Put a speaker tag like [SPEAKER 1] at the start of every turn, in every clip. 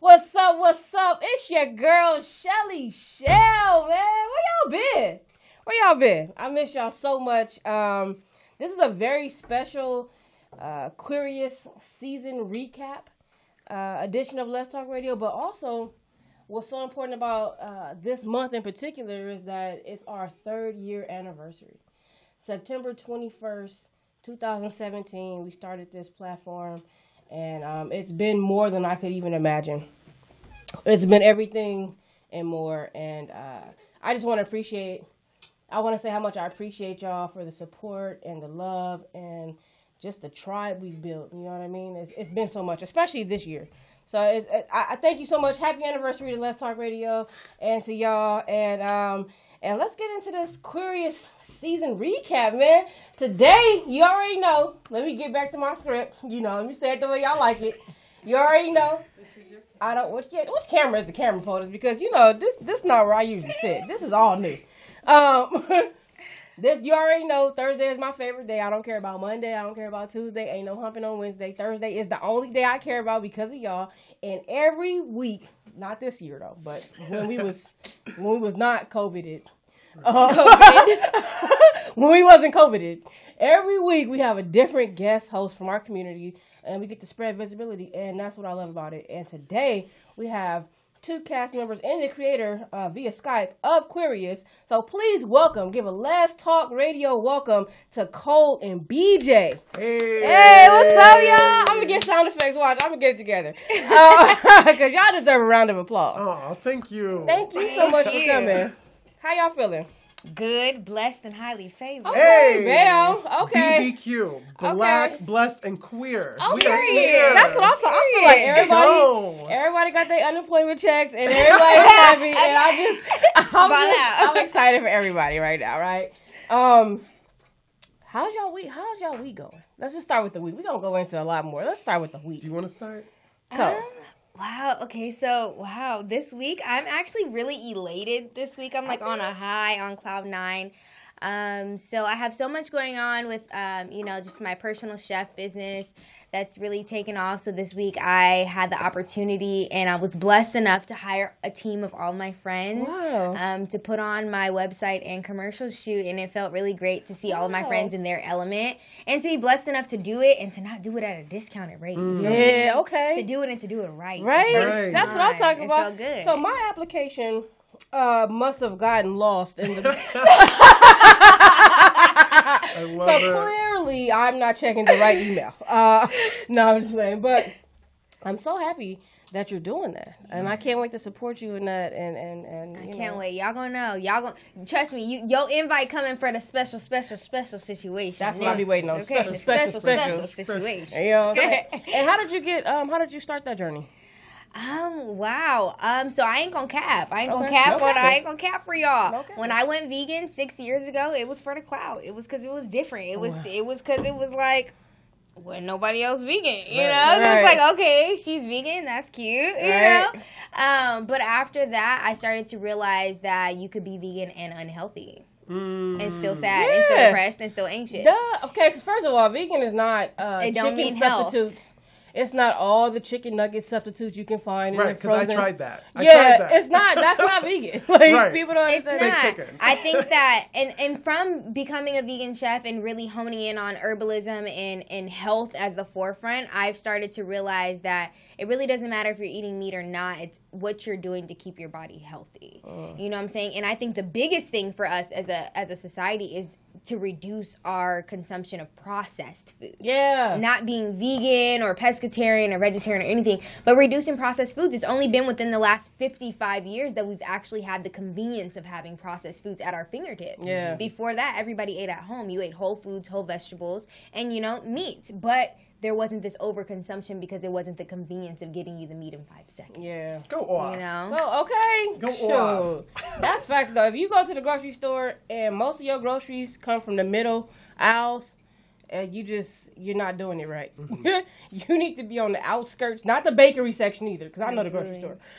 [SPEAKER 1] What's up? What's up? It's your girl Shelly Shell, man. Where y'all been? Where y'all been? I miss y'all so much. Um, this is a very special uh, Queerious season recap uh, edition of Let's Talk Radio, but also what's so important about uh, this month in particular is that it's our third year anniversary. September 21st, 2017, we started this platform and um, it's been more than I could even imagine. It's been everything and more, and uh, I just want to appreciate. I want to say how much I appreciate y'all for the support and the love and just the tribe we've built. You know what I mean? It's, it's been so much, especially this year. So it's, I, I thank you so much. Happy anniversary to Let's Talk Radio and to y'all. And um, and let's get into this Queerious season recap, man. Today, you already know. Let me get back to my script. You know, let me say it the way y'all like it. You already know. I don't which which camera is the camera photos because you know this this is not where I usually sit. This is all new. Um, this you already know. Thursday is my favorite day. I don't care about Monday. I don't care about Tuesday. Ain't no humping on Wednesday. Thursday is the only day I care about because of y'all. And every week not this year though, but when we was when we was not coveted, Uh, COVID. when we wasn't coveted, Every week we have a different guest host from our community and we get to spread visibility and that's what I love about it. And today we have two cast members and the creator uh, via Skype of Queerious. So please welcome, give a Let's Talk Radio welcome to Cole and BJ.
[SPEAKER 2] Hey,
[SPEAKER 1] hey what's up, y'all? I'm gonna get sound effects. Watch, I'm gonna get it together because uh, y'all deserve a round of applause.
[SPEAKER 2] Oh, thank you.
[SPEAKER 1] Thank you so much for coming. How y'all feeling?
[SPEAKER 3] Good, blessed, and highly favored.
[SPEAKER 1] Okay, hey, Bam. Okay.
[SPEAKER 2] BBQ. Black, okay. blessed, and queer.
[SPEAKER 1] Okay. We are here. That's what I'm talking. I feel like everybody, everybody got their unemployment checks, and everybody's happy. and I just, I'm, just, I'm excited for everybody right now. Right. Um, how's y'all week? How's y'all week going? Let's just start with the week. We're gonna go into a lot more. Let's start with the week.
[SPEAKER 2] Do you want to start?
[SPEAKER 1] Go.
[SPEAKER 3] Wow. Okay. So, wow. This week, I'm actually really elated. This week, I'm like on a high, on cloud nine. Um, so I have so much going on with, um, you know, just my personal chef business that's really taken off. So this week I had the opportunity and I was blessed enough to hire a team of all my friends
[SPEAKER 1] wow.
[SPEAKER 3] um, to put on my website and commercial shoot. And it felt really great to see wow. all of my friends in their element and to be blessed enough to do it and to not do it at a discounted rate.
[SPEAKER 1] Mm. Yeah, okay.
[SPEAKER 3] To do it and to do it right.
[SPEAKER 1] Right. right. That's what I'm talking about. So my application uh, must have gotten lost in the. so it. clearly, I'm not checking the right email. Uh, no, I'm just saying, but I'm so happy that you're doing that, and I can't wait to support you in that. And and and
[SPEAKER 3] I can't know. wait. Y'all gonna know. Y'all gonna trust me. You your invite coming for the special, special, special situation.
[SPEAKER 1] That's what I'll be waiting on. Okay. Special, special, special,
[SPEAKER 3] special, situation.
[SPEAKER 1] You know, and how did you get? Um, how did you start that journey?
[SPEAKER 3] Um. Wow. Um. So I ain't gonna cap. I ain't okay. gonna cap. No but I ain't gonna cap for y'all. No when I went vegan six years ago, it was for the clout. It was because it was different. It was. It was because it was like. When nobody else vegan, you know, right. so it's like okay, she's vegan, that's cute, you right. know. Um, but after that, I started to realize that you could be vegan and unhealthy. Mm. And still sad, yeah. and still depressed, and still anxious.
[SPEAKER 1] Duh. Okay, first of all, vegan is not uh, it don't mean substitutes. Health it's not all the chicken nugget substitutes you can find. In the channel.
[SPEAKER 2] Right, because I tried that. I
[SPEAKER 1] yeah,
[SPEAKER 2] tried that.
[SPEAKER 1] it's not. That's not vegan. Like right. people don't.
[SPEAKER 3] It's not. I think that, and and from becoming a vegan chef and really honing in on herbalism and and health as the forefront, I've started to realize that it really doesn't matter if you're eating meat or not. It's what you're doing to keep your body healthy. Uh. You know what I'm saying? And I think the biggest thing for us as a as a society is to reduce our consumption of processed food.
[SPEAKER 1] Yeah.
[SPEAKER 3] Not being vegan or pescatarian or vegetarian or anything, but reducing processed foods. It's only been within the last 55 years that we've actually had the convenience of having processed foods at our fingertips.
[SPEAKER 1] Yeah.
[SPEAKER 3] Before that, everybody ate at home. You ate whole foods, whole vegetables, and, you know, meat. But there wasn't this overconsumption because it wasn't the convenience of getting you the meat in five seconds.
[SPEAKER 1] Yeah.
[SPEAKER 2] Go off.
[SPEAKER 3] You know?
[SPEAKER 1] Go, okay.
[SPEAKER 2] Go sure. off.
[SPEAKER 1] That's facts though. If you go to the grocery store and most of your groceries come from the middle aisles, and you just you're not doing it right. Mm-hmm. you need to be on the outskirts, not the bakery section either, because I know the grocery store.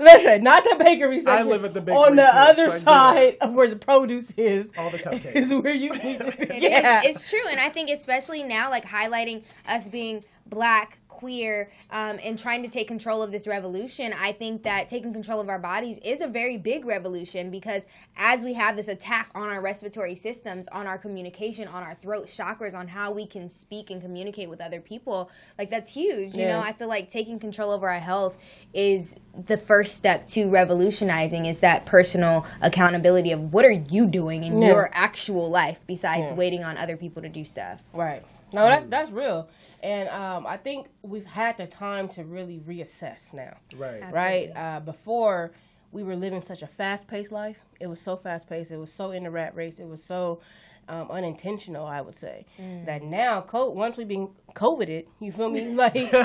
[SPEAKER 1] Listen, not the bakery section.
[SPEAKER 2] I live at the bakery
[SPEAKER 1] on the
[SPEAKER 2] too,
[SPEAKER 1] other
[SPEAKER 2] so
[SPEAKER 1] side of where the produce is.
[SPEAKER 2] All the cupcakes
[SPEAKER 1] is where you need to be. Yeah,
[SPEAKER 3] is, it's true, and I think especially now, like highlighting us being black, queer um, and trying to take control of this revolution, I think that taking control of our bodies is a very big revolution because as we have this attack on our respiratory systems, on our communication, on our throat chakras, on how we can speak and communicate with other people, like that's huge. You
[SPEAKER 1] Yeah.
[SPEAKER 3] know, I feel like taking control over our health is the first step to revolutionizing is that personal accountability of what are you doing in
[SPEAKER 1] Yeah.
[SPEAKER 3] your actual life besides
[SPEAKER 1] Yeah.
[SPEAKER 3] waiting on other people to do stuff.
[SPEAKER 1] right. No, that's that's real, and um, I think we've had the time to really reassess now.
[SPEAKER 2] Right.
[SPEAKER 1] right? Uh, before we were living such a fast paced life. It was so fast paced. It was so in the rat race. It was so um, unintentional, I would say. That now, co- once we've been COVIDed, you feel me? Like,
[SPEAKER 3] It's the,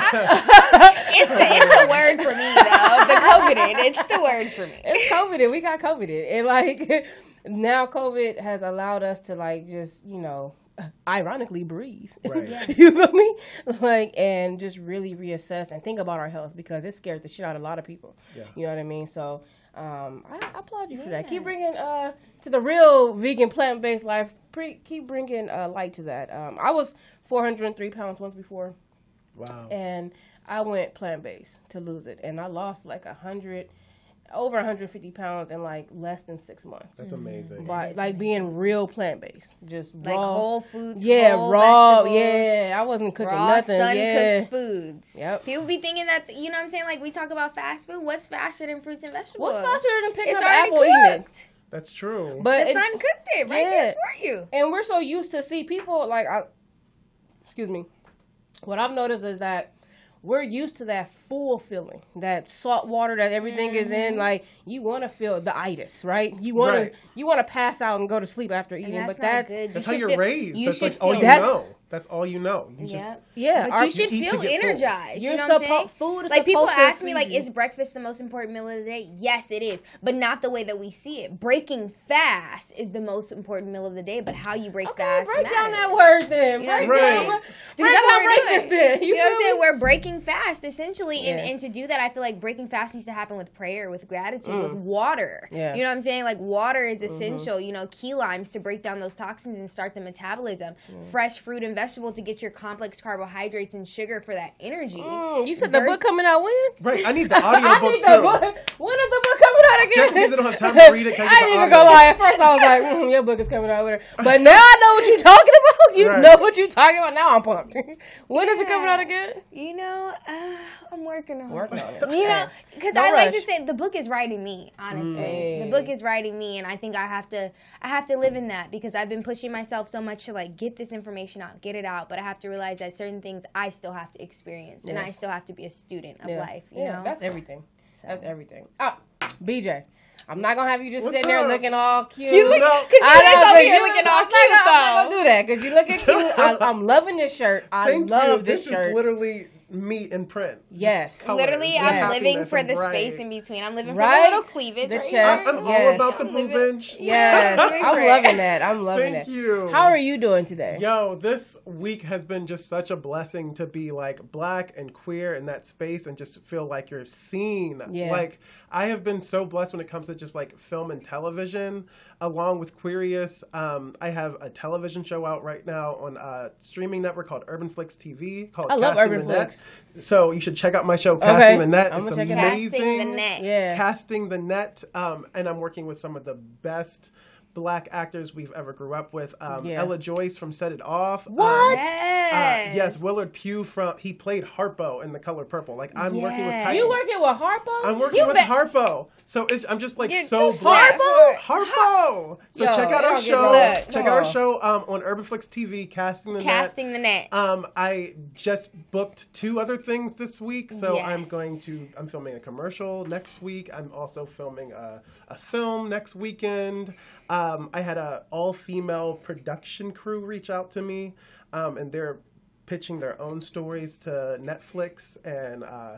[SPEAKER 3] it's the word for me though. The COVID. It's the word for me.
[SPEAKER 1] it's COVIDed. We got COVIDed. And like, now COVID has allowed us to like just, you know, ironically breathe.
[SPEAKER 2] Right. Yeah.
[SPEAKER 1] you feel me? Like, and just really reassess and think about our health because it scared the shit out of a lot of people.
[SPEAKER 2] Yeah.
[SPEAKER 1] You know what I mean? So, um, I, I applaud you for that. Keep bringing uh to the real vegan plant based life. Pre- keep bringing uh, light to that. Um, I was 403 pounds once before,
[SPEAKER 2] Wow.
[SPEAKER 1] and I went plant based to lose it, and I lost like a hundred, over 150 pounds in like less than six months.
[SPEAKER 2] That's mm-hmm. amazing.
[SPEAKER 1] By like being real plant based, just
[SPEAKER 3] Like
[SPEAKER 1] raw,
[SPEAKER 3] whole foods,
[SPEAKER 1] yeah,
[SPEAKER 3] whole
[SPEAKER 1] raw,
[SPEAKER 3] vegetables,
[SPEAKER 1] yeah. I wasn't cooking
[SPEAKER 3] raw
[SPEAKER 1] nothing,
[SPEAKER 3] sun
[SPEAKER 1] yeah.
[SPEAKER 3] cooked foods.
[SPEAKER 1] Yep.
[SPEAKER 3] People be thinking that you know what I'm saying. Like we talk about fast food. What's faster than fruits and vegetables?
[SPEAKER 1] What's faster than picking
[SPEAKER 3] It's
[SPEAKER 1] up
[SPEAKER 3] already
[SPEAKER 1] apple eating it?
[SPEAKER 3] cooked.
[SPEAKER 2] That's true.
[SPEAKER 1] But
[SPEAKER 3] The
[SPEAKER 1] it-
[SPEAKER 3] sun cooked it right
[SPEAKER 1] yeah.
[SPEAKER 3] there for you.
[SPEAKER 1] and we're so used to see people like I, excuse me what i've noticed is that we're used to that full feeling that salt water that everything is
[SPEAKER 3] Mm-hmm.
[SPEAKER 1] in like you want to feel the itis right you want
[SPEAKER 2] Right.
[SPEAKER 1] to you want to pass out and go to sleep after eating
[SPEAKER 3] that's
[SPEAKER 1] but
[SPEAKER 3] not
[SPEAKER 1] that's
[SPEAKER 3] good.
[SPEAKER 2] That's
[SPEAKER 3] You
[SPEAKER 2] how you're
[SPEAKER 3] feel-
[SPEAKER 2] raised.
[SPEAKER 3] you
[SPEAKER 2] That's
[SPEAKER 3] should
[SPEAKER 2] like all you
[SPEAKER 1] That's-
[SPEAKER 2] know. That's all you know. You just
[SPEAKER 1] yeah
[SPEAKER 3] But you should
[SPEAKER 2] you
[SPEAKER 3] feel energized.
[SPEAKER 1] You're
[SPEAKER 3] you know what I'm
[SPEAKER 1] suppo-
[SPEAKER 3] saying?
[SPEAKER 1] food is
[SPEAKER 3] like people ask me, like, is breakfast the most important meal of the day? Yes, it is, but not the way that we see it. Breaking fast is the most important meal of the day, but how you break
[SPEAKER 1] okay
[SPEAKER 3] fast
[SPEAKER 1] break down that word then
[SPEAKER 3] You know
[SPEAKER 1] break
[SPEAKER 3] what I'm
[SPEAKER 1] down,
[SPEAKER 3] saying?
[SPEAKER 1] break
[SPEAKER 3] Because that's
[SPEAKER 1] down breakfast
[SPEAKER 3] doing.
[SPEAKER 1] then
[SPEAKER 3] You, know what I'm saying? We're breaking fast essentially, and,
[SPEAKER 1] Yeah.
[SPEAKER 3] and to do that, I feel like breaking fast needs to happen with prayer, with gratitude, with water.
[SPEAKER 1] Mm. Yeah. Mm-hmm.
[SPEAKER 3] You know what I'm saying? Like water is essential. You know, key limes to break down those toxins and start the metabolism. Fresh fruit and vegetable to get your complex carbohydrates and sugar for that energy.
[SPEAKER 1] Mm, you said the book coming out when
[SPEAKER 2] Right. I need the audio
[SPEAKER 1] I
[SPEAKER 2] book
[SPEAKER 1] need
[SPEAKER 2] too.
[SPEAKER 1] the book. When is the book coming out again?
[SPEAKER 2] Just in case I don't have time to read it, I
[SPEAKER 1] I
[SPEAKER 2] get
[SPEAKER 1] didn't even go
[SPEAKER 2] audio?
[SPEAKER 1] lie. At first, I was like, mm, "Your book is coming out with her," but now I know what you're talking about. You
[SPEAKER 2] Right.
[SPEAKER 1] know what you're talking about. Now I'm pumped. when is it coming out again?
[SPEAKER 3] You know, uh, I'm working on
[SPEAKER 1] Working
[SPEAKER 3] it.
[SPEAKER 1] on it.
[SPEAKER 3] You know, because
[SPEAKER 1] No
[SPEAKER 3] I like to say the book is writing me. Honestly,
[SPEAKER 1] Mm.
[SPEAKER 3] the book is writing me, and I think I have to, I have to live in that because I've been pushing myself so much to like get this information out, get it out. But I have to realize that certain things I still have to experience, and I still have to be a student of
[SPEAKER 1] Yeah.
[SPEAKER 3] life. You
[SPEAKER 1] yeah,
[SPEAKER 3] know,
[SPEAKER 1] that's everything. That's everything. Oh, BJ. I'm not gonna have you just
[SPEAKER 2] What's
[SPEAKER 1] sitting there looking all cute.
[SPEAKER 3] You look, because
[SPEAKER 1] I
[SPEAKER 3] you is
[SPEAKER 1] know,
[SPEAKER 3] over
[SPEAKER 1] but
[SPEAKER 3] here
[SPEAKER 1] you-
[SPEAKER 3] looking
[SPEAKER 1] I'm
[SPEAKER 3] all
[SPEAKER 1] not
[SPEAKER 3] cute
[SPEAKER 1] gonna- I'm not gonna do that because you looking cute. I, I'm loving this shirt. I
[SPEAKER 2] Thank
[SPEAKER 1] love
[SPEAKER 2] you.
[SPEAKER 1] this,
[SPEAKER 2] This
[SPEAKER 1] shirt.
[SPEAKER 2] is literally me in print.
[SPEAKER 1] Yes.
[SPEAKER 3] Literally,
[SPEAKER 2] and
[SPEAKER 3] I'm living for the
[SPEAKER 2] bright.
[SPEAKER 3] space in between. I'm living
[SPEAKER 1] Right?
[SPEAKER 3] for the little cleavage.
[SPEAKER 1] The
[SPEAKER 3] right
[SPEAKER 1] chest.
[SPEAKER 3] here.
[SPEAKER 2] I'm
[SPEAKER 1] Yes.
[SPEAKER 2] all about the
[SPEAKER 3] I'm living-
[SPEAKER 1] Yes, I'm loving that. I'm loving
[SPEAKER 2] Thank
[SPEAKER 1] it.
[SPEAKER 2] you.
[SPEAKER 1] How are you doing today?
[SPEAKER 2] Yo, this week has been just such a blessing to be like black and queer in that space and just feel like you're seen.
[SPEAKER 1] Yeah.
[SPEAKER 2] Like I have been so blessed when it comes to just like film and television. Along with Queerious, um, I have a television show out right now on a streaming network called Urbanflix TV called
[SPEAKER 1] I love
[SPEAKER 2] Casting
[SPEAKER 1] Urban
[SPEAKER 2] the Net. So you should check out my show Casting the Net.
[SPEAKER 1] I'm
[SPEAKER 2] it's
[SPEAKER 1] gonna check it out.
[SPEAKER 2] amazing.
[SPEAKER 3] Casting the net.
[SPEAKER 1] Yeah.
[SPEAKER 2] Casting the net, um, and I'm working with some of the best black actors we've ever grew up with. Um,
[SPEAKER 1] Yeah.
[SPEAKER 2] Ella Joyce from Set It Off. Um,
[SPEAKER 1] What?
[SPEAKER 2] uh,
[SPEAKER 3] Yes.
[SPEAKER 2] yes, Willard Pugh from he played Harpo in The Color Purple. Like I'm working with
[SPEAKER 3] Yes.
[SPEAKER 2] Titans.
[SPEAKER 1] You working with Harpo?
[SPEAKER 2] I'm working
[SPEAKER 3] You
[SPEAKER 2] with
[SPEAKER 3] bet-
[SPEAKER 2] Harpo. So it's, I'm just like
[SPEAKER 3] You're
[SPEAKER 2] so
[SPEAKER 3] too
[SPEAKER 2] blessed.
[SPEAKER 3] smart.
[SPEAKER 2] Harpo. So
[SPEAKER 1] Yo,
[SPEAKER 2] check out our show.
[SPEAKER 3] Look.
[SPEAKER 2] check out our show um, on Urbanflix TV, casting the
[SPEAKER 3] Casting
[SPEAKER 2] net.
[SPEAKER 3] the net.
[SPEAKER 2] Um, I just booked two other things this week, so I'm going to. I'm filming a commercial next week. I'm also filming a, a film next weekend. Um, I had a all female production crew reach out to me, um, and they're pitching their own stories to Netflix and. Uh,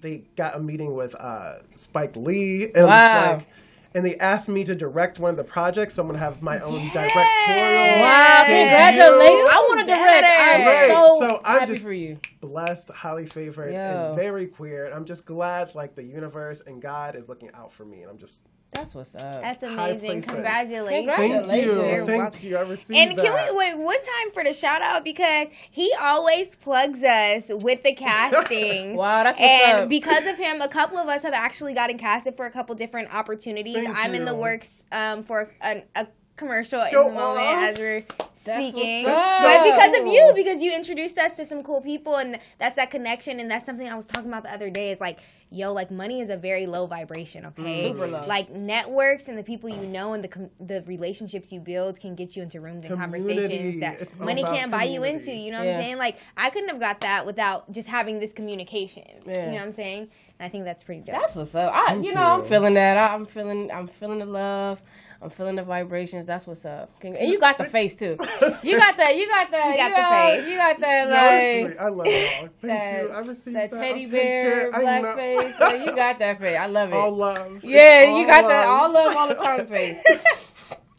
[SPEAKER 2] they got a meeting with uh, Spike Lee, and
[SPEAKER 1] Wow.
[SPEAKER 2] it was like, and they asked me to direct one of the projects. So I'm gonna have my own
[SPEAKER 3] Yes.
[SPEAKER 2] directorial.
[SPEAKER 1] Wow, congratulations. I want to direct. I'm
[SPEAKER 2] Right,
[SPEAKER 1] so,
[SPEAKER 2] so I'm
[SPEAKER 1] happy
[SPEAKER 2] just-
[SPEAKER 1] for you.
[SPEAKER 2] Blessed, highly favored,
[SPEAKER 1] Yo.
[SPEAKER 2] and very queer. And I'm just glad, like the universe and God is looking out for me, and I'm just
[SPEAKER 1] That's what's up.
[SPEAKER 3] That's amazing.
[SPEAKER 2] places.
[SPEAKER 3] Congratulations.
[SPEAKER 2] thank you,
[SPEAKER 1] Congratulations.
[SPEAKER 2] thank
[SPEAKER 3] welcome.
[SPEAKER 2] you. I received
[SPEAKER 3] And can
[SPEAKER 2] that.
[SPEAKER 3] we wait one time for the shout out because he always plugs us with the castings.
[SPEAKER 1] Wow, that's what's
[SPEAKER 3] and
[SPEAKER 1] up.
[SPEAKER 3] because of him, a couple of us have actually gotten casted for a couple different opportunities.
[SPEAKER 2] Thank
[SPEAKER 3] I'm in the works um, for a, a commercial in
[SPEAKER 2] Go
[SPEAKER 3] the moment
[SPEAKER 2] off.
[SPEAKER 3] as we're speaking. But because of you, because you introduced us to some cool people, and that's that connection, and that's something I was talking about the other day. Is like, yo, like money is a very low vibration. Okay, mm-hmm.
[SPEAKER 1] Super low.
[SPEAKER 3] Like networks and the people you know and the com- the relationships you build can get you into rooms and
[SPEAKER 2] Community.
[SPEAKER 3] conversations that
[SPEAKER 2] It's
[SPEAKER 3] money can't buy you into. You know what
[SPEAKER 1] Yeah.
[SPEAKER 3] I'm saying? Like I couldn't have got that without just having this communication.
[SPEAKER 1] Yeah.
[SPEAKER 3] You know what I'm saying? And I think that's pretty dope.
[SPEAKER 1] That's what's up. I,
[SPEAKER 2] Thank
[SPEAKER 1] you know, I'm feeling that. I, I'm feeling, I'm feeling the love. I'm feeling the vibrations. That's what's up. And you got the face too. You got that. You got that.
[SPEAKER 3] You got
[SPEAKER 1] you
[SPEAKER 3] the
[SPEAKER 1] know,
[SPEAKER 3] face.
[SPEAKER 1] You got that.
[SPEAKER 2] No,
[SPEAKER 1] Like
[SPEAKER 2] sweet. I love it all. Thank
[SPEAKER 1] that,
[SPEAKER 2] you. I received
[SPEAKER 1] that
[SPEAKER 2] that.
[SPEAKER 1] teddy bear, black face. You got that face. I love it.
[SPEAKER 2] all love.
[SPEAKER 1] Yeah,
[SPEAKER 2] It's
[SPEAKER 1] you got that all love all the time face.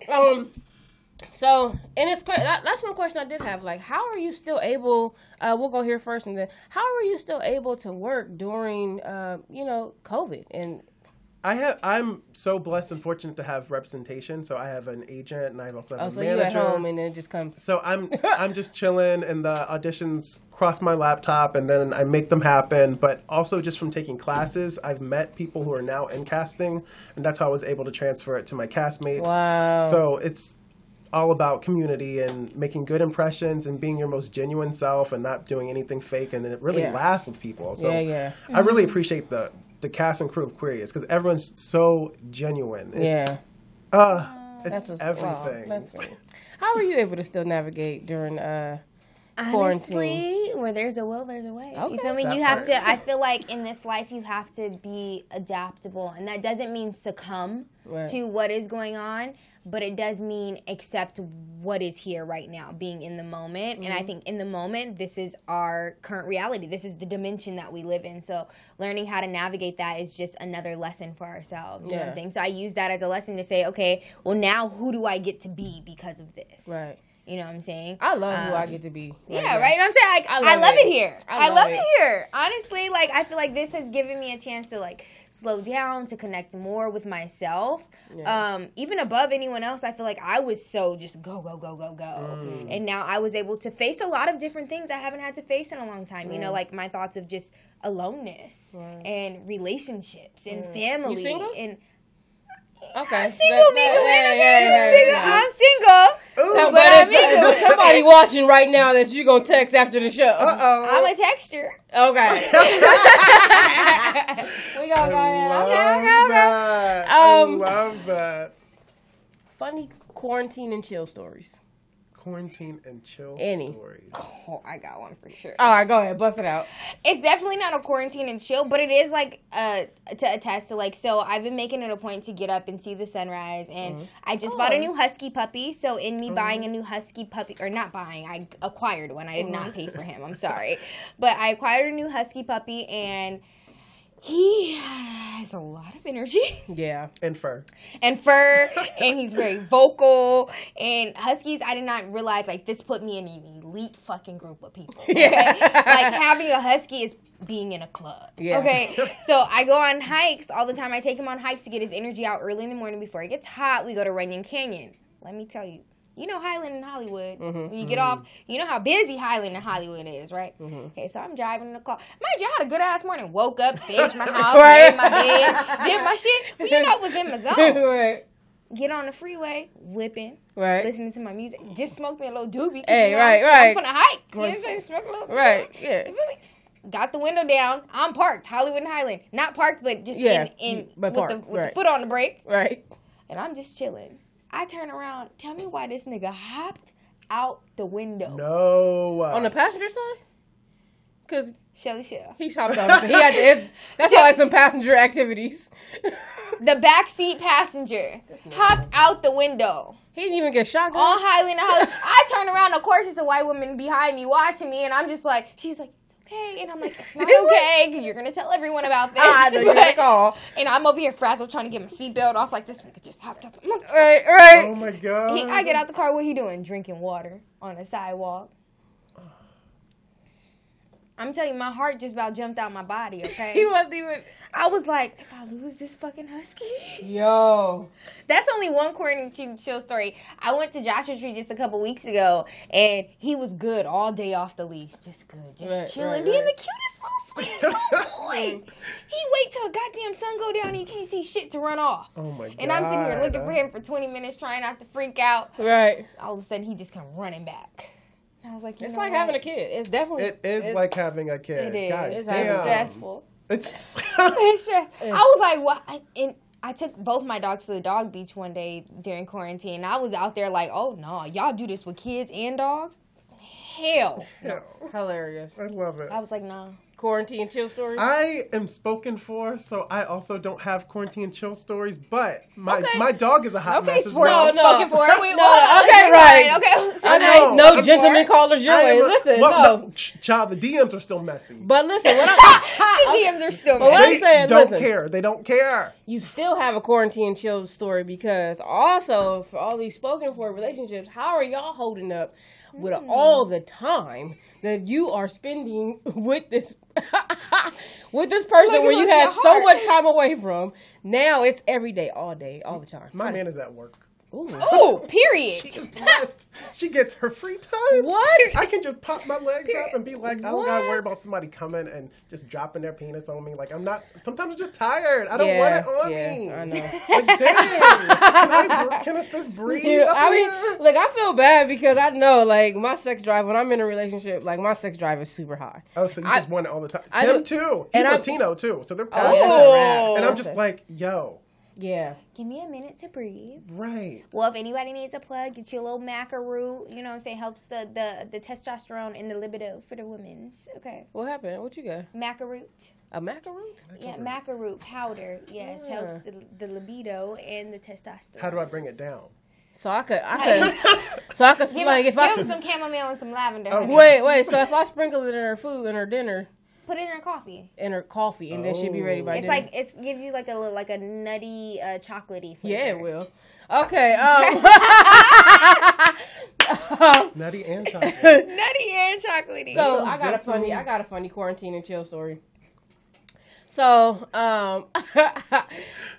[SPEAKER 1] um, so and it's great. That's one question I did have. Like, how are you still able? Uh, we'll go here first, and then how are you still able to work during, uh, you know, COVID? And
[SPEAKER 2] I have. I'm so blessed and fortunate to have representation. So I have an agent, and I also have
[SPEAKER 1] oh,
[SPEAKER 2] a
[SPEAKER 1] so you
[SPEAKER 2] manager.
[SPEAKER 1] at home, and then it just comes.
[SPEAKER 2] So I'm I'm just chilling, and the auditions cross my laptop, and then I make them happen. But also just from taking classes, I've met people who are now in casting, and that's how I was able to transfer it to my castmates.
[SPEAKER 1] Wow.
[SPEAKER 2] So it's all about community and making good impressions and being your most genuine self and not doing anything fake, and then it really
[SPEAKER 1] Yeah.
[SPEAKER 2] lasts with people. So
[SPEAKER 1] Yeah, yeah.
[SPEAKER 2] I really mm-hmm. appreciate the the cast and crew of Queerius because everyone's so genuine. It's,
[SPEAKER 1] yeah,
[SPEAKER 2] Uh, it's
[SPEAKER 1] that's what's- wow,
[SPEAKER 2] everything.
[SPEAKER 1] that's. How are you able to still navigate during? uh Quarantine.
[SPEAKER 3] Honestly, where there's a will, there's a way.
[SPEAKER 1] Okay.
[SPEAKER 3] You feel me?
[SPEAKER 2] That
[SPEAKER 3] you have to. I feel like in this life, you have to be adaptable, and that doesn't mean succumb
[SPEAKER 1] Right.
[SPEAKER 3] to what is going on, but it does mean accept what is here right now, being in the moment. And
[SPEAKER 1] Mm-hmm.
[SPEAKER 3] I think in the moment, this is our current reality. This is the dimension that we live in. So learning how to navigate that is just another lesson for ourselves. You know what I'm saying? So I use that as a lesson to say, okay, well now who do I get to be because of this?
[SPEAKER 1] Right.
[SPEAKER 3] You know what I'm saying?
[SPEAKER 1] I love who I
[SPEAKER 3] Um,
[SPEAKER 1] get to be.
[SPEAKER 3] Yeah, right. And I'm saying like,
[SPEAKER 1] I
[SPEAKER 3] I
[SPEAKER 1] love
[SPEAKER 3] love,
[SPEAKER 1] it.
[SPEAKER 3] it. here.
[SPEAKER 1] I
[SPEAKER 3] I,
[SPEAKER 1] love
[SPEAKER 3] love,
[SPEAKER 1] it.
[SPEAKER 3] it. here. Honestly, like I feel like this has given me a chance to like slow down, to connect more with myself.
[SPEAKER 1] Yeah.
[SPEAKER 3] Um, even above anyone else, I feel like I was so just go go go go go,
[SPEAKER 1] Mm.
[SPEAKER 3] and now I was able to face a lot of different things I haven't had to face in a long time. You know, like my thoughts of just aloneness and relationships and family and.
[SPEAKER 1] Okay.
[SPEAKER 3] I'm single,
[SPEAKER 1] That-
[SPEAKER 3] Mika,
[SPEAKER 1] that-
[SPEAKER 3] man.
[SPEAKER 1] yeah,
[SPEAKER 3] Okay,
[SPEAKER 1] yeah,
[SPEAKER 3] I'm
[SPEAKER 1] yeah,
[SPEAKER 3] single.
[SPEAKER 1] yeah.
[SPEAKER 3] I'm single.
[SPEAKER 2] Ooh,
[SPEAKER 1] But
[SPEAKER 3] But I'm single.
[SPEAKER 1] there's somebody watching right now that you gonna text after the show.
[SPEAKER 2] Uh-oh.
[SPEAKER 3] I'm a texter.
[SPEAKER 1] Okay. we gonna go ahead.
[SPEAKER 2] love
[SPEAKER 1] Okay, okay, okay.
[SPEAKER 2] that.
[SPEAKER 1] Um,
[SPEAKER 2] I love that.
[SPEAKER 1] Funny quarantine and chill stories.
[SPEAKER 2] Quarantine and chill
[SPEAKER 1] Any.
[SPEAKER 2] stories.
[SPEAKER 3] Oh, I got one for sure.
[SPEAKER 1] All right, go ahead, bust it out.
[SPEAKER 3] It's definitely not a quarantine and chill, but it is like uh to attest to like so I've been making it a point to get up and see the sunrise and mm-hmm. I just bought a oh. new husky puppy. So in me mm-hmm. buying a new husky puppy or not buying, I acquired one. I did not mm. pay for him. I'm sorry. But I acquired a new husky puppy and he has a lot of energy.
[SPEAKER 1] Yeah.
[SPEAKER 2] And fur.
[SPEAKER 3] and fur and he's very vocal and huskies i did not realize like this put me in an elite fucking group of people okay like having a husky is being in a club
[SPEAKER 1] Yeah.
[SPEAKER 3] okay so i go on hikes all the time i take him on hikes to get his energy out early in the morning before it gets hot we go to runyon canyon let me tell you you know Highland and Hollywood. Mm-hmm, when you get mm-hmm. off, you know how busy Highland and Hollywood is, right? Mm-hmm. Okay, so I'm driving in the car. Mind you, I had a good ass morning. Woke up, saged my house,
[SPEAKER 1] Right.
[SPEAKER 3] made my bed, did my shit. But you know, was in my zone
[SPEAKER 1] right.
[SPEAKER 3] get on the freeway, whipping,
[SPEAKER 1] Right.
[SPEAKER 3] listening to my music. Just smoked me a little doobie.
[SPEAKER 1] Hey,
[SPEAKER 3] you know,
[SPEAKER 1] right,
[SPEAKER 3] I'm,
[SPEAKER 1] right.
[SPEAKER 3] I'm gonna hike. You know what I'm saying? Smoke a little.
[SPEAKER 1] Right. Yeah.
[SPEAKER 3] You feel me? Got the window down. I'm parked. Hollywood and Highland. Not parked, but just
[SPEAKER 1] Yeah,
[SPEAKER 3] in, in
[SPEAKER 1] but
[SPEAKER 3] with, the, with
[SPEAKER 1] right.
[SPEAKER 3] the foot on the brake.
[SPEAKER 1] Right.
[SPEAKER 3] And I'm just chilling. I turn around. Tell me why this nigga hopped out the window.
[SPEAKER 2] No.
[SPEAKER 1] On the passenger side? Cause
[SPEAKER 3] Shelly Shell.
[SPEAKER 1] he hopped out. He had to. it- That's like some passenger activities.
[SPEAKER 3] The backseat passenger hopped out the window.
[SPEAKER 1] He didn't even get shot.
[SPEAKER 3] on Highland and Hollywood. I turn around, of course, it's a white woman behind me watching me, and I'm just like, she's like, it's hey, and I'm like, it's not okay. You're gonna tell everyone about this.
[SPEAKER 1] I know you're gonna call.
[SPEAKER 3] And I'm over here frazzled trying to get my seatbelt off like this nigga just hopped out. The,
[SPEAKER 1] Right, right.
[SPEAKER 2] Oh my god.
[SPEAKER 3] he, I get out the car. What he doing? Drinking water on the sidewalk. I'm telling you, my heart just about jumped out my body. Okay, he
[SPEAKER 1] wasn't even.
[SPEAKER 3] I was like, if I lose this fucking husky.
[SPEAKER 1] Yo.
[SPEAKER 3] That's only one quarantine chill story. I went to Joshua Tree just a couple weeks ago, and he was good all day off the leash, just good, just
[SPEAKER 1] Right,
[SPEAKER 3] chilling,
[SPEAKER 1] right,
[SPEAKER 3] being
[SPEAKER 1] right.
[SPEAKER 3] the cutest little sweetest little boy. he wait till the goddamn sun go down, and he can't see shit to run off.
[SPEAKER 2] Oh my god.
[SPEAKER 3] And I'm sitting here looking for him for 20 minutes, trying not to freak out.
[SPEAKER 1] Right.
[SPEAKER 3] All of a sudden, he just come running back. And I was like, you
[SPEAKER 1] It's
[SPEAKER 3] know
[SPEAKER 1] like
[SPEAKER 3] what?
[SPEAKER 1] having a kid. It's definitely.
[SPEAKER 2] It is
[SPEAKER 1] it's-
[SPEAKER 2] like having a kid.
[SPEAKER 3] It is.
[SPEAKER 2] God
[SPEAKER 1] It's
[SPEAKER 2] damn.
[SPEAKER 3] stressful.
[SPEAKER 2] It's
[SPEAKER 3] It's stress. I was like, what? I, and I took both my dogs to the dog beach one day during quarantine. And I was out there like, oh no, y'all do this with kids and dogs? Hell.
[SPEAKER 1] hilarious.
[SPEAKER 2] I love it.
[SPEAKER 3] I was like, nah.
[SPEAKER 1] Quarantine chill story.
[SPEAKER 2] I am spoken for, so I also don't have quarantine chill stories. But my
[SPEAKER 1] Okay.
[SPEAKER 2] my dog is a hot
[SPEAKER 3] Okay,
[SPEAKER 2] mess as
[SPEAKER 3] sports
[SPEAKER 2] well.
[SPEAKER 1] No, no.
[SPEAKER 3] spoken for. Wait,
[SPEAKER 1] No,
[SPEAKER 3] what?
[SPEAKER 1] okay, right.
[SPEAKER 3] Okay.
[SPEAKER 1] I
[SPEAKER 2] know.
[SPEAKER 1] know. No
[SPEAKER 2] I'm
[SPEAKER 1] gentleman
[SPEAKER 3] for it.
[SPEAKER 1] callers your way.
[SPEAKER 2] a-
[SPEAKER 1] Listen,
[SPEAKER 2] well,
[SPEAKER 1] no.
[SPEAKER 2] ch- child, the DMs are still messy.
[SPEAKER 1] But listen, what I,
[SPEAKER 3] The DMs are still
[SPEAKER 1] But what
[SPEAKER 3] mad.
[SPEAKER 1] I'm
[SPEAKER 2] they
[SPEAKER 1] saying,
[SPEAKER 2] don't
[SPEAKER 1] listen.
[SPEAKER 2] care. They don't care.
[SPEAKER 1] you still have a quarantine chill story because also for all these spoken for relationships, how are y'all holding up with
[SPEAKER 3] Hmm.
[SPEAKER 1] all the time that you are spending with this with this person
[SPEAKER 3] Look,
[SPEAKER 1] where you
[SPEAKER 3] was
[SPEAKER 1] had so much time away from? Now it's every day, all day, all the time.
[SPEAKER 2] My man is at work.
[SPEAKER 1] Ooh.
[SPEAKER 3] Oh, period.
[SPEAKER 2] She's blessed. she gets her free time.
[SPEAKER 1] What?
[SPEAKER 2] I can just pop my legs up and be like, oh, I don't gotta worry about somebody coming and just dropping their penis on me. Like I'm not. Sometimes I'm just tired. I don't
[SPEAKER 1] Yeah,
[SPEAKER 2] want it on
[SPEAKER 1] yeah,
[SPEAKER 2] me.
[SPEAKER 1] I know.
[SPEAKER 2] Like dang, can, I, can a sis breathe?
[SPEAKER 1] Yeah,
[SPEAKER 2] up
[SPEAKER 1] I mean,
[SPEAKER 2] here?
[SPEAKER 1] look, I feel bad because I know, like, my sex drive when I'm in a relationship, like, my sex drive is super high.
[SPEAKER 2] Oh, so you
[SPEAKER 1] I-
[SPEAKER 2] just want it all the time?
[SPEAKER 1] I
[SPEAKER 2] Him too. He's Latino too, so they're
[SPEAKER 1] Oh,
[SPEAKER 2] and I'm just like, yo,
[SPEAKER 1] Yeah.
[SPEAKER 3] Give me a minute to breathe.
[SPEAKER 2] right.
[SPEAKER 3] Well, if anybody needs a plug, get you a little maca root. You know what I'm saying? Helps the, the, the testosterone and the libido for the women's. Okay.
[SPEAKER 1] What happened? What you got?
[SPEAKER 3] Maca root.
[SPEAKER 1] A macaroon?
[SPEAKER 3] Yeah, maca root powder. Yes,
[SPEAKER 1] Yeah.
[SPEAKER 3] helps the, the libido and the testosterone.
[SPEAKER 2] How do I bring it down?
[SPEAKER 1] So I could, I could, so I could,
[SPEAKER 3] Give,
[SPEAKER 1] like,
[SPEAKER 3] her,
[SPEAKER 1] if I,
[SPEAKER 3] give 'em some chamomile and some lavender.
[SPEAKER 2] Okay.
[SPEAKER 3] honey.
[SPEAKER 1] wait, wait, so if I sprinkle it in her food, in her dinner,
[SPEAKER 3] Put it in her coffee.
[SPEAKER 1] in her coffee, and then she'll be ready by
[SPEAKER 3] It's
[SPEAKER 1] dinner.
[SPEAKER 3] like it gives you like a little like a nutty, uh, chocolatey flavor.
[SPEAKER 1] yeah, it will. Okay, um,
[SPEAKER 2] Nutty and chocolate.
[SPEAKER 3] Nutty and chocolatey.
[SPEAKER 1] So I got a funny. I got a funny quarantine and chill story. So, um,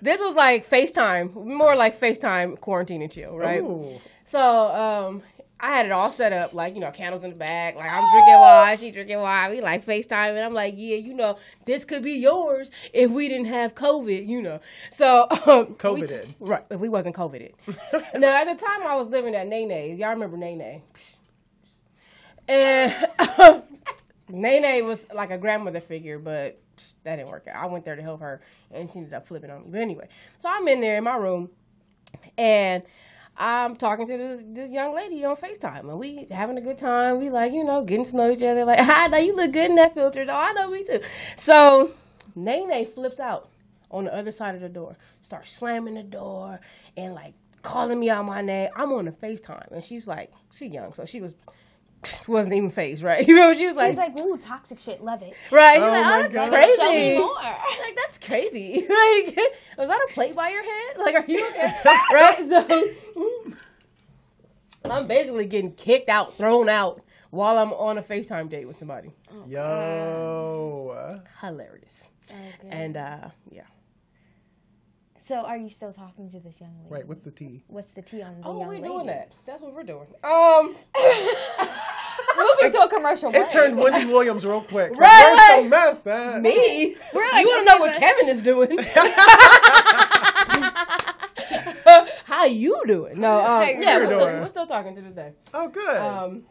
[SPEAKER 1] this was like FaceTime, more like FaceTime quarantine and chill, right?
[SPEAKER 2] Ooh.
[SPEAKER 1] So, um, I had it all set up, like, you know, candles in the back, like I'm drinking wine, she drinking wine, we like FaceTime, and I'm like, yeah, you know, this could be yours if we didn't have COVID, you know. So, um,
[SPEAKER 2] COVIDed.
[SPEAKER 1] right, if we wasn't COVIDed. now, at the time I was living at Nene's, y'all remember Nene? And Nene was like a grandmother figure, but that didn't work out. I went there to help her, and she ended up flipping on me. But anyway, so I'm in there in my room, and I'm talking to this this young lady on Facetime, and we having a good time. We like, you know, getting to know each other. Like, I know you look good in that filter, though. I know me too. So Nene flips out on the other side of the door, starts slamming the door, and like calling me out my name. I'm on the FaceTime, and she's like, she young, so she was wasn't even phased, right? You know, she was like,
[SPEAKER 3] She's like, ooh, toxic shit, love it.
[SPEAKER 1] right? She's
[SPEAKER 2] Oh
[SPEAKER 1] like, oh, that's
[SPEAKER 2] God.
[SPEAKER 1] crazy.
[SPEAKER 3] Show me more.
[SPEAKER 1] Like that's crazy. Like, was that a plate by your head? Like, are you okay? right? So, I'm basically getting kicked out, thrown out while I'm on a FaceTime date with somebody.
[SPEAKER 2] Yo.
[SPEAKER 1] Hilarious.
[SPEAKER 3] Okay.
[SPEAKER 1] And uh, yeah.
[SPEAKER 3] So, are you still talking to this young lady?
[SPEAKER 2] Right, what's the T?
[SPEAKER 3] What's the tea on the
[SPEAKER 1] Oh,
[SPEAKER 3] young
[SPEAKER 1] we're doing that. That's what we're doing. Um,
[SPEAKER 3] Moving to a commercial break.
[SPEAKER 2] It turned Wendy Williams real quick. Like,
[SPEAKER 1] Right.
[SPEAKER 2] Where's the mess? That
[SPEAKER 1] me.
[SPEAKER 3] We're like,
[SPEAKER 1] you want to know what
[SPEAKER 3] but-
[SPEAKER 1] Kevin is doing? How you doing? No, um,
[SPEAKER 3] How
[SPEAKER 1] yeah, we're still, we're still talking to this day.
[SPEAKER 2] Oh, good.
[SPEAKER 1] Um,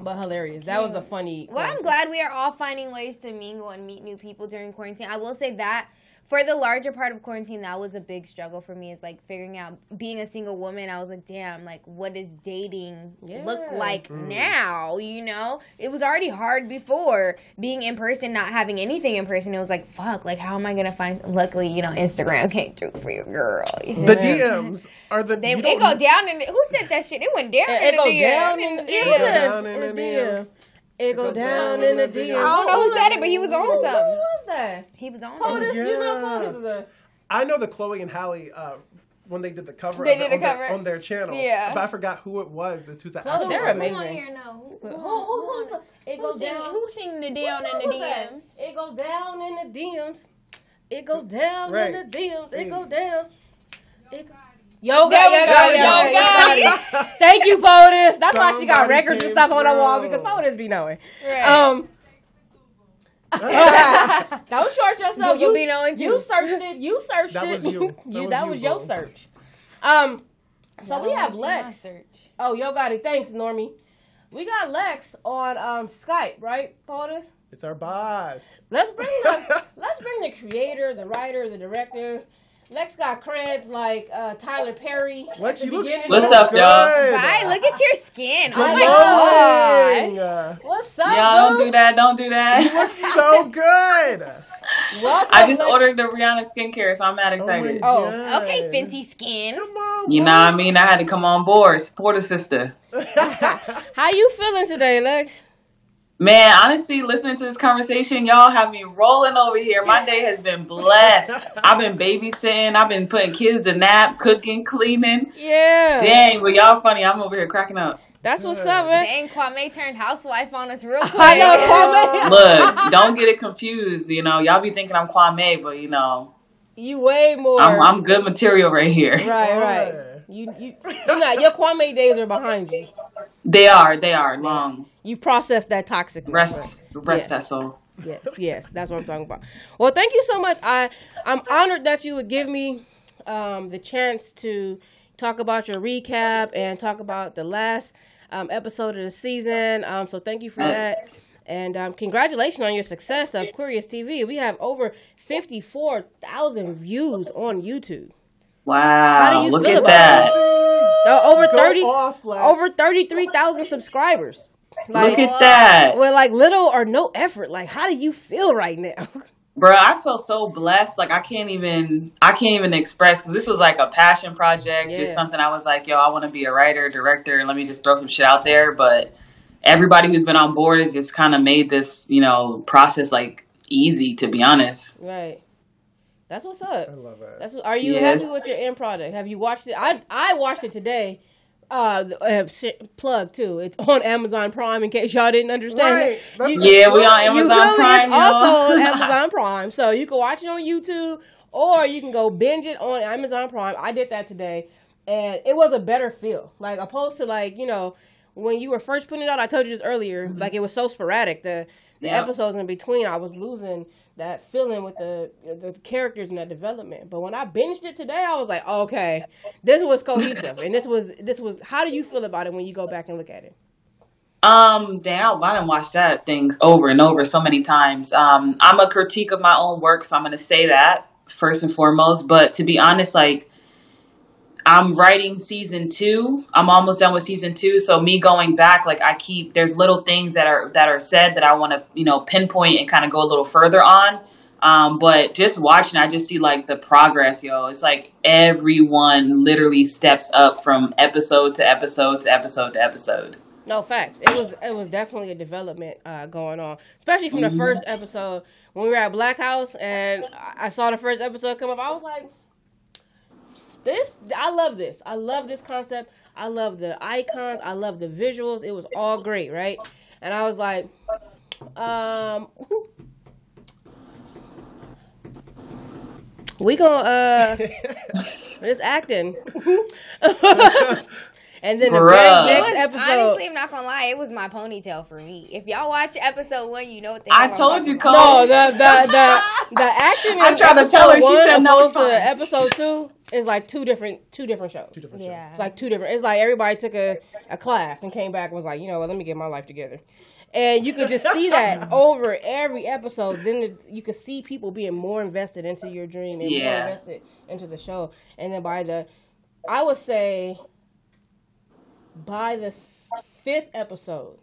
[SPEAKER 1] but hilarious. That was a funny.
[SPEAKER 3] Well, I'm glad we are all finding ways to mingle and meet new people during quarantine. I will say that for the larger part of quarantine, that was a big struggle for me. Is like figuring out being a single woman. I was like, damn, like what does dating look
[SPEAKER 1] Yeah.
[SPEAKER 3] like mm. now? You know, it was already hard before being in person, not having anything in person. It was like, fuck, like how am I gonna find? Luckily, you know, Instagram came through for your girl. you know?
[SPEAKER 2] the DMs are the.
[SPEAKER 3] They,
[SPEAKER 2] you
[SPEAKER 3] go down in the, who said that shit? It went down
[SPEAKER 1] It,
[SPEAKER 3] in
[SPEAKER 1] it
[SPEAKER 3] the
[SPEAKER 1] go
[SPEAKER 3] DM.
[SPEAKER 1] down in,
[SPEAKER 3] in
[SPEAKER 1] the
[SPEAKER 3] the
[SPEAKER 2] It
[SPEAKER 3] DM.
[SPEAKER 1] yeah,
[SPEAKER 2] down in
[SPEAKER 1] in
[SPEAKER 2] the
[SPEAKER 1] the
[SPEAKER 2] DMs.
[SPEAKER 1] DMs. It go down in the DM.
[SPEAKER 3] I don't know who said it, but he was on some.
[SPEAKER 1] Who
[SPEAKER 3] something.
[SPEAKER 1] was that?
[SPEAKER 3] He was on.
[SPEAKER 1] POTUS,
[SPEAKER 3] something.
[SPEAKER 1] you know
[SPEAKER 2] Yeah.
[SPEAKER 1] POTUS a.
[SPEAKER 2] I know the Chloe and Halle uh, when they did the cover.
[SPEAKER 3] They
[SPEAKER 2] of
[SPEAKER 3] did the
[SPEAKER 2] on their-
[SPEAKER 3] cover.
[SPEAKER 2] on their channel.
[SPEAKER 3] Yeah.
[SPEAKER 2] but I forgot who it was. That's who's the
[SPEAKER 1] Chloe,
[SPEAKER 2] actual
[SPEAKER 1] they're amazing.
[SPEAKER 3] Who on here know? Who,
[SPEAKER 1] Who,
[SPEAKER 3] who,
[SPEAKER 1] who, who's
[SPEAKER 3] who,
[SPEAKER 1] it
[SPEAKER 3] who,
[SPEAKER 1] go
[SPEAKER 3] sing,
[SPEAKER 1] down?
[SPEAKER 3] who sing the down in the
[SPEAKER 1] was that?
[SPEAKER 3] DMs?
[SPEAKER 1] It go down in the DMs. It go down
[SPEAKER 2] Right.
[SPEAKER 1] in the DMs. It go down. It go... Yo,
[SPEAKER 3] There
[SPEAKER 1] got,
[SPEAKER 3] we go, yo,
[SPEAKER 1] yo,
[SPEAKER 3] got
[SPEAKER 1] got. Thank you, POTUS. That's why she got records and
[SPEAKER 2] came
[SPEAKER 1] stuff on the wall because POTUS be knowing.
[SPEAKER 3] Right.
[SPEAKER 1] Um, don't short yourself.
[SPEAKER 3] Google
[SPEAKER 1] You,
[SPEAKER 3] be knowing too.
[SPEAKER 1] you searched it. You searched
[SPEAKER 2] That
[SPEAKER 1] it.
[SPEAKER 2] was you. That
[SPEAKER 1] You-
[SPEAKER 2] was
[SPEAKER 1] that
[SPEAKER 2] you,
[SPEAKER 1] was your
[SPEAKER 2] boo.
[SPEAKER 1] search. Um, so we have Lex.
[SPEAKER 3] search.
[SPEAKER 1] Oh, yo, got it. Thanks, Normie. We got Lex on um Skype, right, POTUS?
[SPEAKER 2] It's our boss.
[SPEAKER 1] Let's bring the, let's bring the creator, the writer, the director. Lex got creds like uh, Tyler Perry. at
[SPEAKER 2] Lex, you look so
[SPEAKER 4] What's up,
[SPEAKER 2] good.
[SPEAKER 4] y'all?
[SPEAKER 3] Bye. Look at your skin. Oh my gosh.
[SPEAKER 1] What's up,
[SPEAKER 4] Y'all don't do that. Don't do that.
[SPEAKER 2] You
[SPEAKER 4] that.
[SPEAKER 2] look so good.
[SPEAKER 1] Welcome,
[SPEAKER 4] I just
[SPEAKER 1] Lex.
[SPEAKER 4] ordered the Rihanna skincare, so I'm mad excited.
[SPEAKER 1] Oh,
[SPEAKER 2] God.
[SPEAKER 3] Okay, Fenty skin.
[SPEAKER 2] Come on.
[SPEAKER 4] You know what I mean? I had to come on board, support a sister.
[SPEAKER 1] How you feeling today, Lex?
[SPEAKER 4] Man, honestly, listening to this conversation, y'all have me rolling over here. My day has been blessed. I've been babysitting. I've been putting kids to nap, cooking, cleaning.
[SPEAKER 1] Yeah.
[SPEAKER 4] Dang, but y'all funny. I'm over here cracking up.
[SPEAKER 1] That's what's up, man.
[SPEAKER 3] Dang, Kwame turned housewife on us real quick.
[SPEAKER 1] I know, Kwame.
[SPEAKER 4] Look, don't get it confused. You know, y'all be thinking I'm Kwame, but you know,
[SPEAKER 1] You way more.
[SPEAKER 4] I'm, I'm good material right here.
[SPEAKER 1] right, right. You, you, you're not. Your Kwame days are behind you.
[SPEAKER 4] They are, they are long.
[SPEAKER 1] You processed that toxic.
[SPEAKER 4] Rest, rest
[SPEAKER 1] Yes.
[SPEAKER 4] that soul.
[SPEAKER 1] Yes, yes, that's what I'm talking about. Well, thank you so much. I I'm honored that you would give me um, the chance to talk about your recap and talk about the last um, episode of the season. Um, so thank you for
[SPEAKER 4] Yes.
[SPEAKER 1] that. And um, congratulations on your success of Queerious TV. We have over 54,000 views on YouTube.
[SPEAKER 4] Wow, How
[SPEAKER 1] do you
[SPEAKER 4] look
[SPEAKER 1] feel
[SPEAKER 4] at
[SPEAKER 1] about
[SPEAKER 4] that.
[SPEAKER 1] Uh, over
[SPEAKER 2] Go
[SPEAKER 1] 30
[SPEAKER 2] off,
[SPEAKER 1] over 33,000 subscribers. Like
[SPEAKER 4] Look at that.
[SPEAKER 1] with like little or no effort. Like how do you feel right now?
[SPEAKER 4] Bro, I feel so blessed. Like I can't even, I can't even express because this was like a passion project,
[SPEAKER 1] Yeah.
[SPEAKER 4] just something I was like, yo, I want to be a writer, director, let me just throw some shit out there. But everybody who's been on board has just kind of made this, you know, process like easy. To be honest,
[SPEAKER 1] Right. That's what's up.
[SPEAKER 2] I love it.
[SPEAKER 1] That's what, are you
[SPEAKER 4] Yes.
[SPEAKER 1] happy with your end product? Have you watched it? I I watched it today. Uh, uh sh- plug too. It's on Amazon Prime. In case y'all didn't understand.
[SPEAKER 2] Right.
[SPEAKER 1] You-
[SPEAKER 4] yeah, we on Amazon
[SPEAKER 1] feel?
[SPEAKER 4] Prime.
[SPEAKER 1] It's also on. Amazon Prime, so you can watch it on YouTube or you can go binge it on Amazon Prime. I did that today, and it was a better feel. Like opposed to like you know when you were first putting it out. I told you this earlier. Like it was so sporadic. The the
[SPEAKER 4] Yep.
[SPEAKER 1] episodes in between, I was losing that feeling with the the characters and that development. But when I binged it today, I was like, okay, this was cohesive, and this was this was. How do you feel about it when you go back and look at it?
[SPEAKER 4] Um, damn, I done watched that things over and over so many times. Um, I'm a critique of my own work, so I'm gonna say that first and foremost. But to be honest, like I'm writing season two. I'm almost done with season two. So me going back, like I keep there's little things that are that are said that I want to you know pinpoint and kind of go a little further on. Um, but just watching, I just see like the progress, yo. It's like everyone literally steps up from episode to episode to episode to episode.
[SPEAKER 1] No facts. It was it was definitely a development uh, going on, especially from the first episode when we were at Black House and I I saw the first episode come up. I was like, "This, I love this. I love this concept. I love the icons. I love the visuals. It was all great, right?" And I was like, "Um, we gonna uh, this acting." and then the very
[SPEAKER 4] Bruh.
[SPEAKER 3] It
[SPEAKER 1] next
[SPEAKER 3] was,
[SPEAKER 1] episode.
[SPEAKER 3] honestly, I'm not gonna lie. It was my ponytail for me. If y'all watch episode one, you know what they.
[SPEAKER 4] I told you,
[SPEAKER 3] talking
[SPEAKER 4] Cole.
[SPEAKER 1] No, the the the the acting
[SPEAKER 4] I
[SPEAKER 1] in
[SPEAKER 4] tried to tell her, she
[SPEAKER 1] one
[SPEAKER 4] said, "No,
[SPEAKER 1] opposed
[SPEAKER 4] it's
[SPEAKER 1] to episode two is like two different two different shows.
[SPEAKER 2] Two different
[SPEAKER 3] about.
[SPEAKER 2] shows.
[SPEAKER 3] Yeah.
[SPEAKER 1] It's like two different. It's like everybody took a, a class and came back and was like, you know what, let me get my life together. And you could just see that over every episode. Then the, you could see people being more invested into your dream and more invested into the show. And then by the, I would say, by the fifth episode,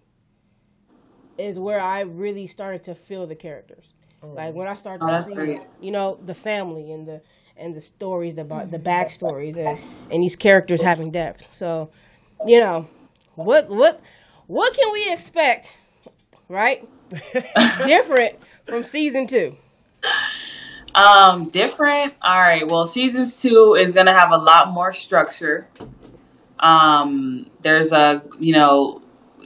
[SPEAKER 1] is where I really started to feel the characters. Like when I started
[SPEAKER 4] Oh,
[SPEAKER 1] to see,
[SPEAKER 4] great.
[SPEAKER 1] you know, the family and the and the stories, the ba- the backstories, and and these characters having depth. So, you know, what what's what can we expect right? different from season two.
[SPEAKER 4] Um, different. All right. Well, seasons two is gonna have a lot more structure. Um, there's a you know,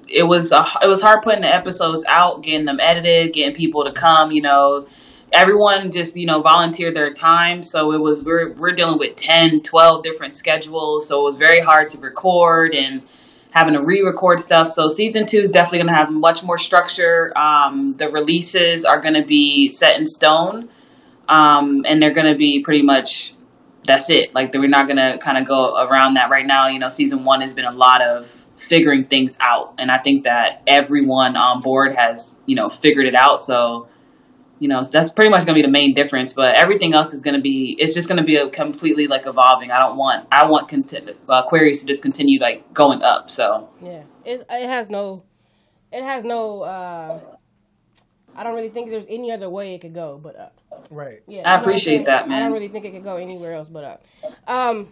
[SPEAKER 4] it was a, it was hard putting the episodes out, getting them edited, getting people to come. You know, everyone just you know volunteered their time, so it was we're we're dealing with 10, 12 different schedules, so it was very hard to record and having to re-record stuff. So season two is definitely going to have much more structure. Um, the releases are going to be set in stone um, and they're going to be pretty much that's it. Like we're not to kind of go around that right now. You know, season one has been a lot of figuring things out, and I think that everyone on board has you know figured it out. So you know that's pretty much to be the main difference. But everything else is to be it's just to be a completely like evolving. I don't want I want content, uh, Queerious to just continue like going up. So
[SPEAKER 1] yeah, it's, it has no it has no. Uh, I don't really think there's any other way it could go but up.
[SPEAKER 2] Right.
[SPEAKER 1] Yeah,
[SPEAKER 4] I appreciate that, man.
[SPEAKER 1] I don't really think it could go anywhere else but up. Um,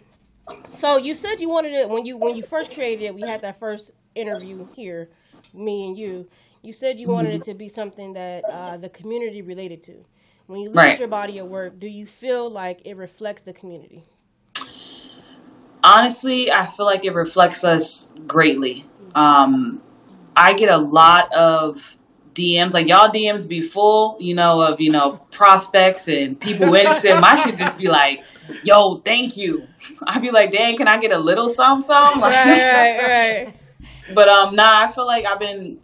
[SPEAKER 1] so you said you wanted it when you when you first created it. We had that first interview here, me and you. You said you wanted it to be something that uh, the community related to. When you look
[SPEAKER 4] Right.
[SPEAKER 1] at your body of work, do you feel like it reflects the community?
[SPEAKER 4] honestly, I feel like it reflects us greatly. Um, I get a lot of DMs, like y'all DMs be full, you know, of you know prospects and people interested. My shit just be like, "Yo, thank you." I'd be like, "Dang, can I get a little something, something?" Like,
[SPEAKER 1] right, right.
[SPEAKER 4] But um, nah, I feel like I've been.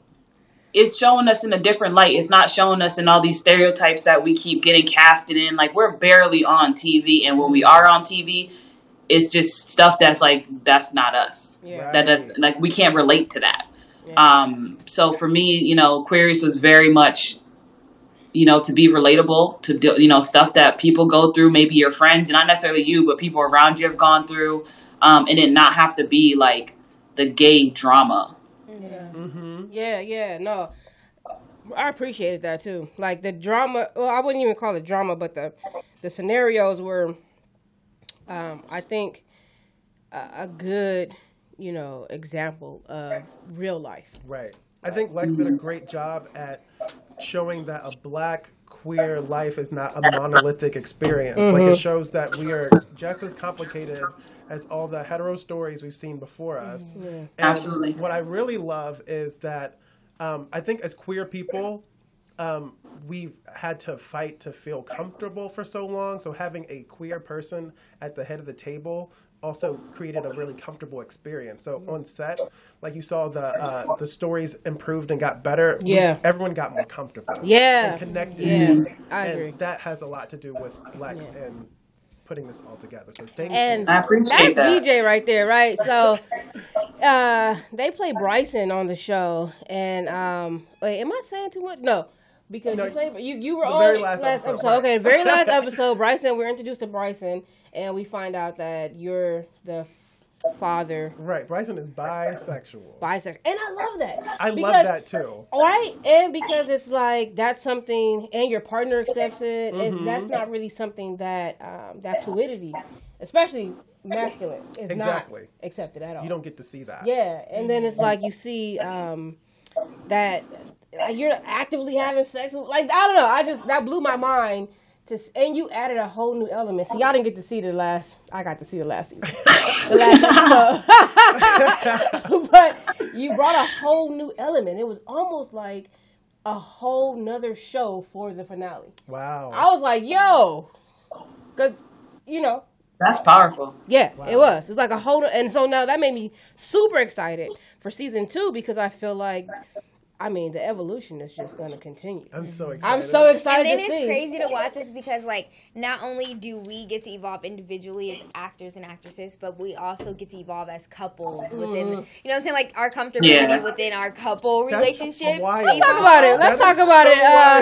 [SPEAKER 4] It's showing us in a different light. It's not showing us in all these stereotypes that we keep getting casted in. Like we're barely on TV, and when we are on TV, it's just stuff that's like that's not us.
[SPEAKER 1] Yeah.
[SPEAKER 4] That does like we can't relate to that.
[SPEAKER 1] Yeah.
[SPEAKER 4] Um, so for me, you know, Queerious was very much, you know, to be relatable to do, you know stuff that people go through. Maybe your friends, not necessarily you, but people around you have gone through, um, and it not have to be like the gay drama.
[SPEAKER 2] Mm-hmm.
[SPEAKER 1] Yeah, yeah, no. I appreciated that too. Like the drama, well, I wouldn't even call it drama, but the the scenarios were, um, I think, a, a good, you know, example of real life.
[SPEAKER 2] Right. I think Lex did a great job at showing that a black queer life is not a monolithic experience. Like it shows that we are just as complicated as all the hetero stories we've seen before us. And
[SPEAKER 4] Absolutely.
[SPEAKER 2] What I really love is that um, I think as queer people, um, we've had to fight to feel comfortable for so long. So having a queer person at the head of the table also created a really comfortable experience. So on set, like you saw, the uh, the stories improved and got better. We-
[SPEAKER 1] Yeah.
[SPEAKER 2] everyone got more comfortable.
[SPEAKER 1] Yeah.
[SPEAKER 2] and connected.
[SPEAKER 1] Yeah, I
[SPEAKER 2] and
[SPEAKER 1] agree.
[SPEAKER 2] that has a lot to do with Lex and putting this all together. So thank
[SPEAKER 1] And
[SPEAKER 2] you.
[SPEAKER 4] I appreciate
[SPEAKER 1] That's
[SPEAKER 4] that.
[SPEAKER 1] BJ right there, right? So, uh, they play Bryson on the show, and um, wait, am I saying too much? No, because
[SPEAKER 2] No,
[SPEAKER 1] you played you you were
[SPEAKER 2] the
[SPEAKER 1] on
[SPEAKER 2] very last episode, right.
[SPEAKER 1] Okay, very last episode, Bryson. We're introduced to Bryson, and we find out that you're the father
[SPEAKER 2] Right, Bryson is bisexual.
[SPEAKER 1] bisexual, and I love that.
[SPEAKER 2] I love that too.
[SPEAKER 1] Right, and because it's like that's something, and your partner accepts it.
[SPEAKER 2] Mm-hmm.
[SPEAKER 1] that's not really something that um, that fluidity, especially masculine, is
[SPEAKER 2] Exactly.
[SPEAKER 1] not accepted at all.
[SPEAKER 2] You don't get to see that.
[SPEAKER 1] Yeah, and then it's like you see um, that like, you're actively having sex. With, like I don't know, I just that blew my mind. To, and you added a whole new element. See, y'all didn't get to see the last. I got to see the last season, the last episode. but you brought a whole new element. It was almost like a whole nother show for the finale.
[SPEAKER 2] Wow.
[SPEAKER 1] I was like, yo, because you know
[SPEAKER 4] That's powerful.
[SPEAKER 1] yeah, it was. It's like a whole, and so now that made me super excited for season two because I feel like, I mean, the evolution is just going to continue.
[SPEAKER 2] I'm so excited.
[SPEAKER 1] I'm so excited
[SPEAKER 3] And then
[SPEAKER 1] to
[SPEAKER 3] it's
[SPEAKER 1] see.
[SPEAKER 3] crazy to watch us because, like, not only do we get to evolve individually as actors and actresses, but we also get to evolve as couples within, you know what I'm saying? Like, our comfortability
[SPEAKER 4] Yeah.
[SPEAKER 3] within our couple
[SPEAKER 2] That's
[SPEAKER 3] relationship.
[SPEAKER 2] wild.
[SPEAKER 1] Let's talk about it. Let's
[SPEAKER 2] That
[SPEAKER 1] talk about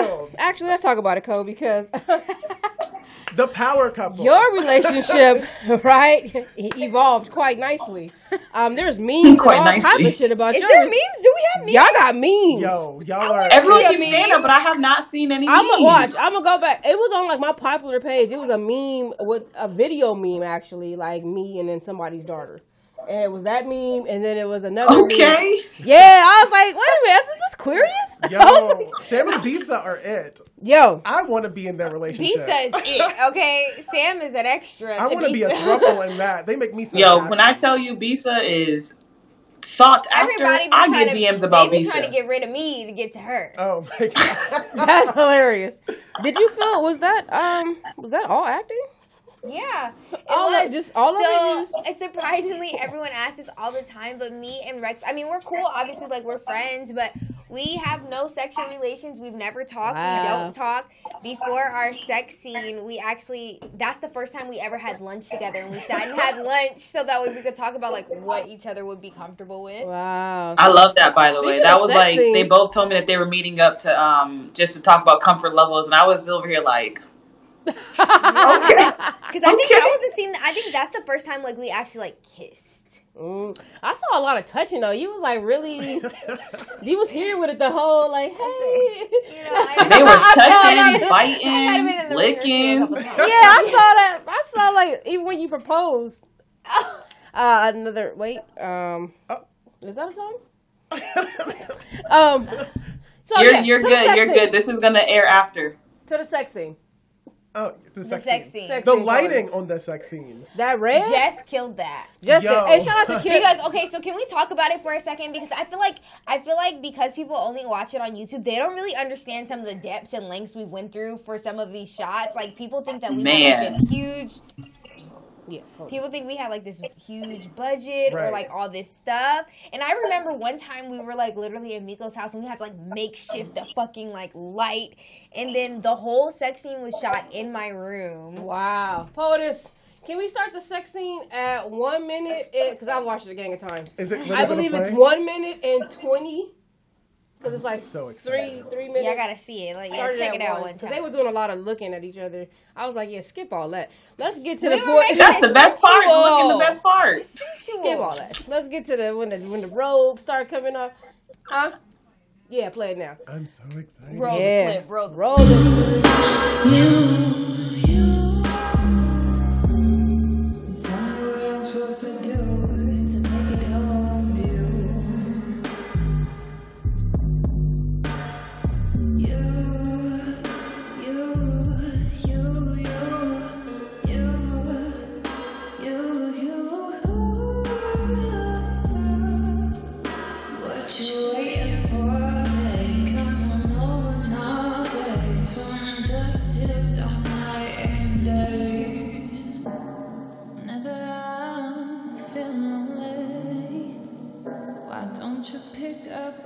[SPEAKER 2] so
[SPEAKER 1] it. Uh, actually, let's talk about it, Cole, because
[SPEAKER 2] The power couple.
[SPEAKER 1] your relationship, right, evolved quite nicely. Um, there's memes
[SPEAKER 4] Quite
[SPEAKER 1] and all type of shit about
[SPEAKER 3] Is
[SPEAKER 1] your
[SPEAKER 3] there memes? Do we have memes?
[SPEAKER 1] Y'all got memes.
[SPEAKER 2] Yo, y'all are.
[SPEAKER 4] Everyone
[SPEAKER 3] see a
[SPEAKER 4] keeps saying
[SPEAKER 3] meme.
[SPEAKER 4] that, but I have not seen any.
[SPEAKER 1] I'm gonna watch. I'm gonna go back. It was on like my popular page. It was a meme with a video meme actually, like me and then somebody's daughter, and it was that meme, and then it was another.
[SPEAKER 4] Okay.
[SPEAKER 1] Meme. Yeah, I was like, wait a minute, is this Queerious?
[SPEAKER 2] Yo, Sam and Bisa are it.
[SPEAKER 1] Yo,
[SPEAKER 2] I want to be in that relationship.
[SPEAKER 3] Bisa is it, okay? Sam is an extra.
[SPEAKER 2] I
[SPEAKER 3] want to
[SPEAKER 2] be a throuple in that. They make me so
[SPEAKER 4] Yo,
[SPEAKER 2] happy.
[SPEAKER 4] when I tell you Bisa is sought after,
[SPEAKER 3] Everybody
[SPEAKER 4] I
[SPEAKER 3] trying
[SPEAKER 4] get
[SPEAKER 3] to,
[SPEAKER 4] DMs about
[SPEAKER 3] they be trying to get rid of me to get to her.
[SPEAKER 2] Oh my god.
[SPEAKER 1] that's hilarious. Did you feel was that um was that all acting?
[SPEAKER 3] Yeah, it
[SPEAKER 1] All of-
[SPEAKER 3] was
[SPEAKER 1] just all of it
[SPEAKER 3] so,
[SPEAKER 1] is-
[SPEAKER 3] uh, surprisingly, everyone asks this all the time, but me and Rex, I mean, we're cool. Obviously, like we're friends, but we have no sexual relations. We've never talked. We don't talk. Before our sex scene, we actually that's the first time we ever had lunch together, and we sat and had lunch so that way we could talk about like what each other would be comfortable with.
[SPEAKER 1] Wow.
[SPEAKER 4] I love that by the way. That was like
[SPEAKER 1] scene-
[SPEAKER 4] they both told me that they were meeting up to um just to talk about comfort levels and I was over here like Okay.
[SPEAKER 3] Because I think
[SPEAKER 4] Okay.
[SPEAKER 3] that was the scene. That, I think that's the first time like we actually like kissed.
[SPEAKER 1] Mm, I saw a lot of touching though. You was like really, you was here with it the whole like, hey.
[SPEAKER 3] You know, I
[SPEAKER 4] they were touching,
[SPEAKER 1] that.
[SPEAKER 3] I might have been in
[SPEAKER 4] biting,
[SPEAKER 3] the ring or two a
[SPEAKER 4] licking.
[SPEAKER 1] yeah, I saw that. I saw like even when you proposed. Uh, another wait. Um,
[SPEAKER 2] Oh.
[SPEAKER 1] is that a song? Um, so
[SPEAKER 4] You're
[SPEAKER 1] yeah,
[SPEAKER 4] you're good. You're
[SPEAKER 1] scene.
[SPEAKER 4] good. This is gonna air after.
[SPEAKER 1] To the sex scene.
[SPEAKER 2] Oh, it's the
[SPEAKER 3] The
[SPEAKER 2] sex,
[SPEAKER 3] sex
[SPEAKER 2] scene.
[SPEAKER 3] scene.
[SPEAKER 1] Sex
[SPEAKER 2] The
[SPEAKER 1] scene
[SPEAKER 2] lighting
[SPEAKER 1] part.
[SPEAKER 2] on the sex scene.
[SPEAKER 1] That red.
[SPEAKER 3] Jess killed that.
[SPEAKER 1] Justin.
[SPEAKER 2] Yo.
[SPEAKER 1] Hey, shout out to Kim.
[SPEAKER 3] Because okay, so can we talk about it for a second? Because I feel like I feel like because people only watch it on YouTube, they don't really understand some of the depths and lengths we went through for some of these shots. Like people think that we had like this huge.
[SPEAKER 1] Yeah. hold.
[SPEAKER 3] People think we had like this huge budget or like all this stuff. And I remember one time we were like literally in Miko's house and we had to like makeshift the fucking like light. And then the whole sex scene was shot in my room.
[SPEAKER 1] Wow. POTUS. Can we start the sex scene at one minute? Because I've watched it a gang of times.
[SPEAKER 2] Is it? really
[SPEAKER 1] I
[SPEAKER 2] gonna
[SPEAKER 1] believe it's one minute and twenty. Because it's like
[SPEAKER 2] so
[SPEAKER 1] three
[SPEAKER 2] excited.
[SPEAKER 1] three minutes.
[SPEAKER 3] Yeah, I gotta see it. Like, yeah, check
[SPEAKER 1] at
[SPEAKER 3] it out
[SPEAKER 1] one,
[SPEAKER 3] one
[SPEAKER 1] 'cause
[SPEAKER 3] time.
[SPEAKER 1] they were doing a lot of looking at each other. I was like, yeah, skip all that. Let's get to
[SPEAKER 3] We
[SPEAKER 1] the
[SPEAKER 3] were
[SPEAKER 1] point.
[SPEAKER 4] That's the best part.
[SPEAKER 3] Sensual.
[SPEAKER 4] Look in the best part.
[SPEAKER 1] skip all that. Let's get to the when the when the robes start coming off. Huh? Yeah, play it now.
[SPEAKER 2] I'm so excited.
[SPEAKER 3] Roll
[SPEAKER 1] yeah.
[SPEAKER 3] the clip, roll the
[SPEAKER 1] Roll it.
[SPEAKER 5] What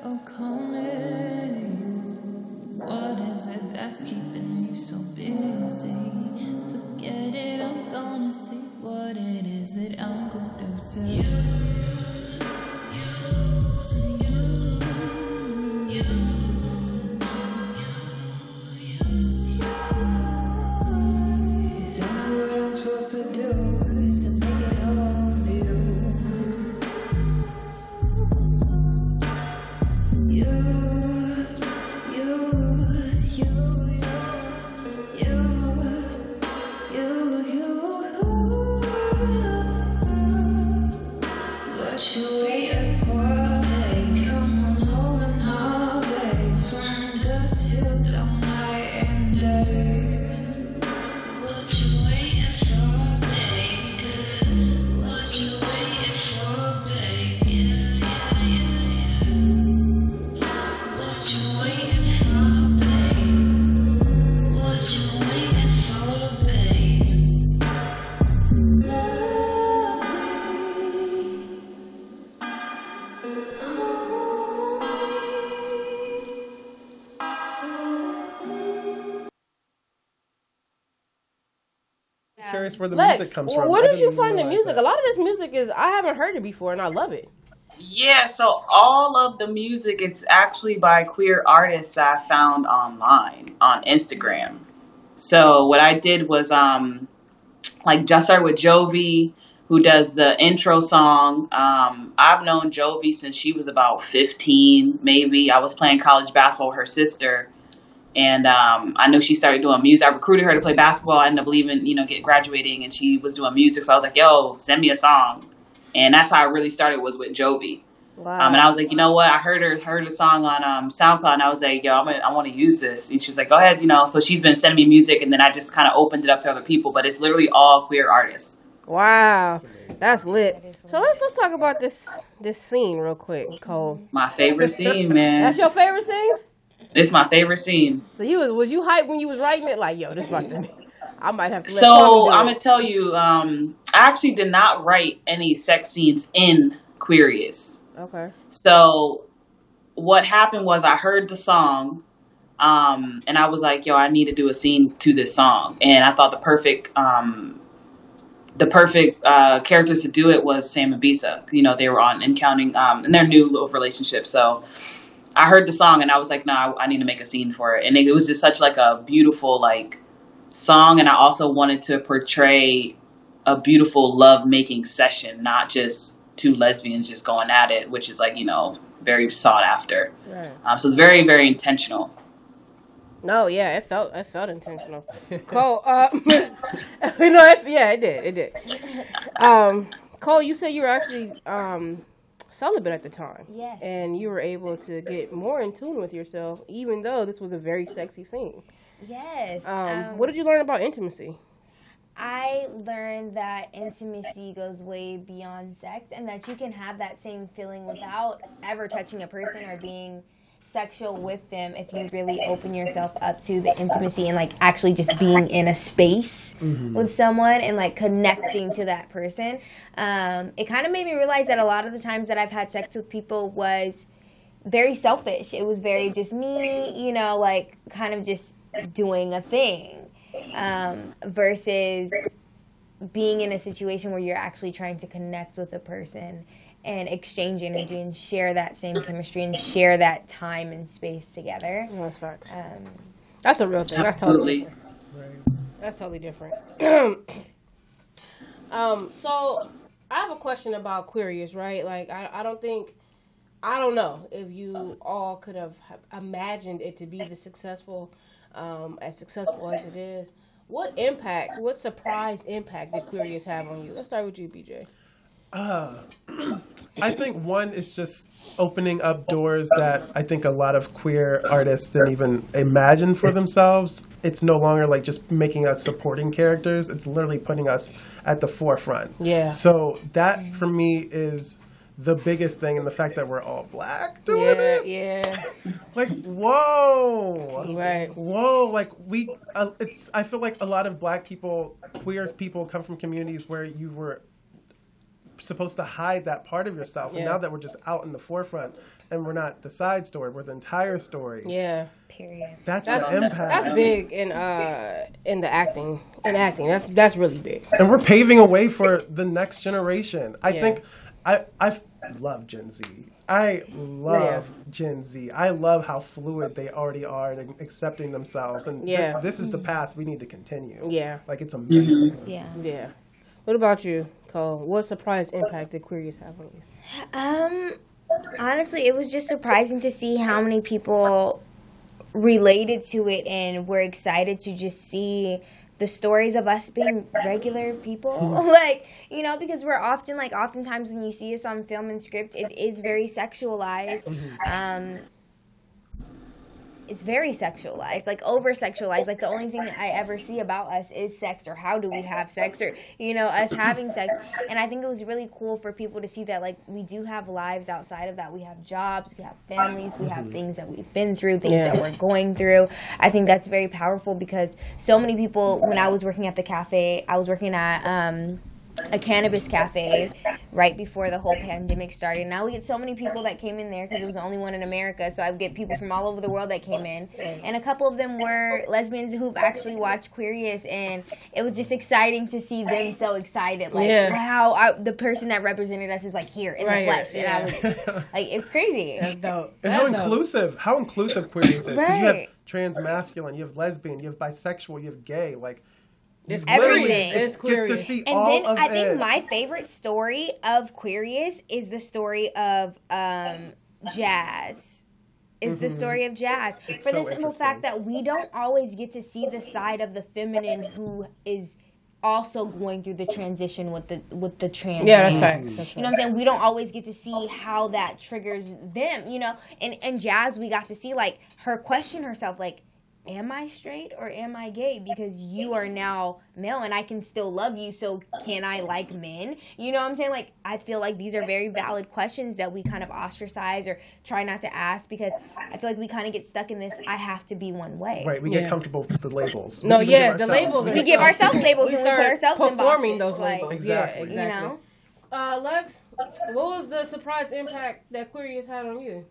[SPEAKER 5] Oh, or call me? What is it that's keeping you so busy?
[SPEAKER 2] Curious where the
[SPEAKER 1] Lex,
[SPEAKER 2] music comes from.
[SPEAKER 1] where did you find the music?
[SPEAKER 2] that.
[SPEAKER 1] A lot of this music is I haven't heard it before, and I love it.
[SPEAKER 4] Yeah, so all of the music it's actually by queer artists that I found online on Instagram. So what I did was um like just started with Jovi, who does the intro song. Um, I've known Jovi since she was about fifteen, maybe. I was playing college basketball with her sister. And um, I knew she started doing music. I recruited her to play basketball. I ended up leaving, you know, get graduating, and she was doing music. So I was like, "Yo, send me a song." and that's how I really started was with Jovi.
[SPEAKER 1] Wow.
[SPEAKER 4] Um, and I was like, you know what? I heard her heard the song on um, SoundCloud, and I was like, yo, I'm gonna, I want to use this. And she was like, go ahead, you know. So she's been sending me music, and then I just kind of opened it up to other people. But it's literally all queer artists.
[SPEAKER 1] wow. That's lit. So let's let's talk about this this scene real quick, Cole.
[SPEAKER 4] My favorite scene, man.
[SPEAKER 1] That's your favorite scene?
[SPEAKER 4] It's my favorite scene.
[SPEAKER 1] So you was was you hyped when you was writing it? Like, yo, this about to be. I might have to.
[SPEAKER 4] So I'm gonna tell you, um, I actually did not write any sex scenes in Queerious.
[SPEAKER 1] Okay.
[SPEAKER 4] So what happened was I heard the song, um, and I was like, "Yo, I need to do a scene to this song." And I thought the perfect, um, the perfect uh, characters to do it was Sam and Bisa. You know, they were on and counting um, in their new little relationship. So I heard the song, and I was like, "No, I, I need to make a scene for it." And it, it was just such like a beautiful like song, and I also wanted to portray a beautiful love making session, not just two lesbians just going at it, which is like you know very sought after.
[SPEAKER 1] Right.
[SPEAKER 4] Um, so it's very very intentional.
[SPEAKER 1] No, yeah, it felt it felt intentional. Cole, uh, you know, it, yeah, it did, it did. Um, Cole, you said you were actually um, celibate at the time.
[SPEAKER 3] Yes.
[SPEAKER 1] And you were able to get more in tune with yourself, even though this was a very sexy scene.
[SPEAKER 3] Yes.
[SPEAKER 1] Um,
[SPEAKER 3] um,
[SPEAKER 1] what did you learn about intimacy?
[SPEAKER 3] I learned that intimacy goes way beyond sex and that you can have that same feeling without ever touching a person or being sexual with them if you really open yourself up to the intimacy and like actually just being in a space with someone and like connecting to that person. Um, it kind of made me realize that a lot of the times that I've had sex with people was very selfish. It was very just me, you know, like kind of just doing a thing um, versus being in a situation where you're actually trying to connect with a person and exchange energy and share that same chemistry and share that time and space together.
[SPEAKER 1] No, that's facts.
[SPEAKER 3] Um,
[SPEAKER 1] That's a real thing. That's totally
[SPEAKER 4] Absolutely.
[SPEAKER 1] different. That's totally different. um, so I have a question about Queerious, right? Like, I, I don't think, I don't know if you all could have imagined it to be the successful, um, as successful as it is. What impact, what surprise impact did Queerious have on you? Let's start with you, BJ.
[SPEAKER 2] I think one is just opening up doors that I think a lot of queer artists didn't even imagine for themselves. It's no longer like just making us supporting characters, it's literally putting us at the forefront.
[SPEAKER 1] Yeah.
[SPEAKER 2] So that for me is the biggest thing and the fact that we're all black doing
[SPEAKER 1] Yeah,
[SPEAKER 2] it.
[SPEAKER 1] yeah,
[SPEAKER 2] Like, whoa.
[SPEAKER 1] right.
[SPEAKER 2] Whoa, like we, uh, it's. I feel like a lot of black people, queer people, come from communities where you were supposed to hide that part of yourself, and now that we're just out in the forefront, and we're not the side story, we're the entire story.
[SPEAKER 1] Yeah.
[SPEAKER 3] period.
[SPEAKER 2] That's,
[SPEAKER 1] That's
[SPEAKER 2] an impact,
[SPEAKER 1] that's big in uh in the acting in acting. That's that's really big.
[SPEAKER 2] and we're paving a way for the next generation. I
[SPEAKER 1] Yeah.
[SPEAKER 2] think I I love Gen Z. I love Gen Z. I love how fluid they already are and accepting themselves, and
[SPEAKER 1] Yeah.
[SPEAKER 2] this, this is the path we need to continue.
[SPEAKER 1] Yeah.
[SPEAKER 2] like it's amazing.
[SPEAKER 3] Yeah.
[SPEAKER 1] Yeah. What about you, Cole? What surprise impact did Queerious have on you?
[SPEAKER 3] Um, honestly, it was just surprising to see how many people related to it and were excited to just see the stories of us being regular people. like, you know, because we're often, like, oftentimes when you see us on film and script, it is very sexualized. Um, it's very sexualized, like over sexualized. Like the only thing that I ever see about us is sex or how do we have sex or you know us having sex. And I think it was really cool for people to see that like we do have lives outside of that. We have jobs, we have families, we have things that we've been through, things
[SPEAKER 1] Yeah.
[SPEAKER 3] that we're going through. I think that's very powerful because so many people. When I was working at the cafe, I was working at. Um, a cannabis cafe right before the whole pandemic started. Now we get so many people that came in there because it was the only one in America. So I would get people from all over the world that came in, and a couple of them were lesbians who've actually watched Queerious, and it was just exciting to see them so excited. Like,
[SPEAKER 1] Yeah.
[SPEAKER 3] wow, I, the person that represented us is like here in
[SPEAKER 1] Right,
[SPEAKER 3] the flesh, and
[SPEAKER 1] yeah.
[SPEAKER 3] I was like, it's crazy.
[SPEAKER 1] That's dope.
[SPEAKER 2] And how inclusive, how inclusive queerness is. 'Cause you have trans masculine, you have lesbian, you have bisexual, you have gay. Like,
[SPEAKER 1] It's
[SPEAKER 2] literally
[SPEAKER 3] everything.
[SPEAKER 2] get-
[SPEAKER 1] It's
[SPEAKER 2] get to
[SPEAKER 1] queer.
[SPEAKER 2] see
[SPEAKER 3] And
[SPEAKER 2] all
[SPEAKER 3] then
[SPEAKER 2] of
[SPEAKER 3] I think
[SPEAKER 2] it.
[SPEAKER 3] my favorite story of Queerious is the story of um, Jazz. Is the story of Jazz
[SPEAKER 2] Mm-hmm. It's
[SPEAKER 3] for the simple fact that we don't always get to see the side of the feminine who is also going through the transition with the with the trans.
[SPEAKER 1] Yeah, that's
[SPEAKER 3] man.
[SPEAKER 1] facts. That's
[SPEAKER 3] You know what I'm saying? We don't always get to see how that triggers them, you know. And and Jazz, we got to see like her question herself, like, am I straight or am I gay? Because you are now male and I can still love you, so can I like men? You know what I'm saying? Like I feel like these are very valid questions that we kind of ostracize or try not to ask because I feel like we kind of get stuck in this I have to be one way.
[SPEAKER 2] Right, we
[SPEAKER 1] Yeah.
[SPEAKER 2] get comfortable with the labels. We
[SPEAKER 1] No,
[SPEAKER 2] even
[SPEAKER 1] yeah, the labels
[SPEAKER 3] We give ourselves labels
[SPEAKER 1] We
[SPEAKER 3] and we put
[SPEAKER 1] start
[SPEAKER 3] ourselves in
[SPEAKER 1] performing
[SPEAKER 3] boxes,
[SPEAKER 1] those
[SPEAKER 3] like,
[SPEAKER 1] labels.
[SPEAKER 2] Exactly.
[SPEAKER 1] Yeah,
[SPEAKER 2] You
[SPEAKER 1] exactly.
[SPEAKER 3] You know?
[SPEAKER 1] Uh, Lex, what was the surprise impact that Queerious had on you?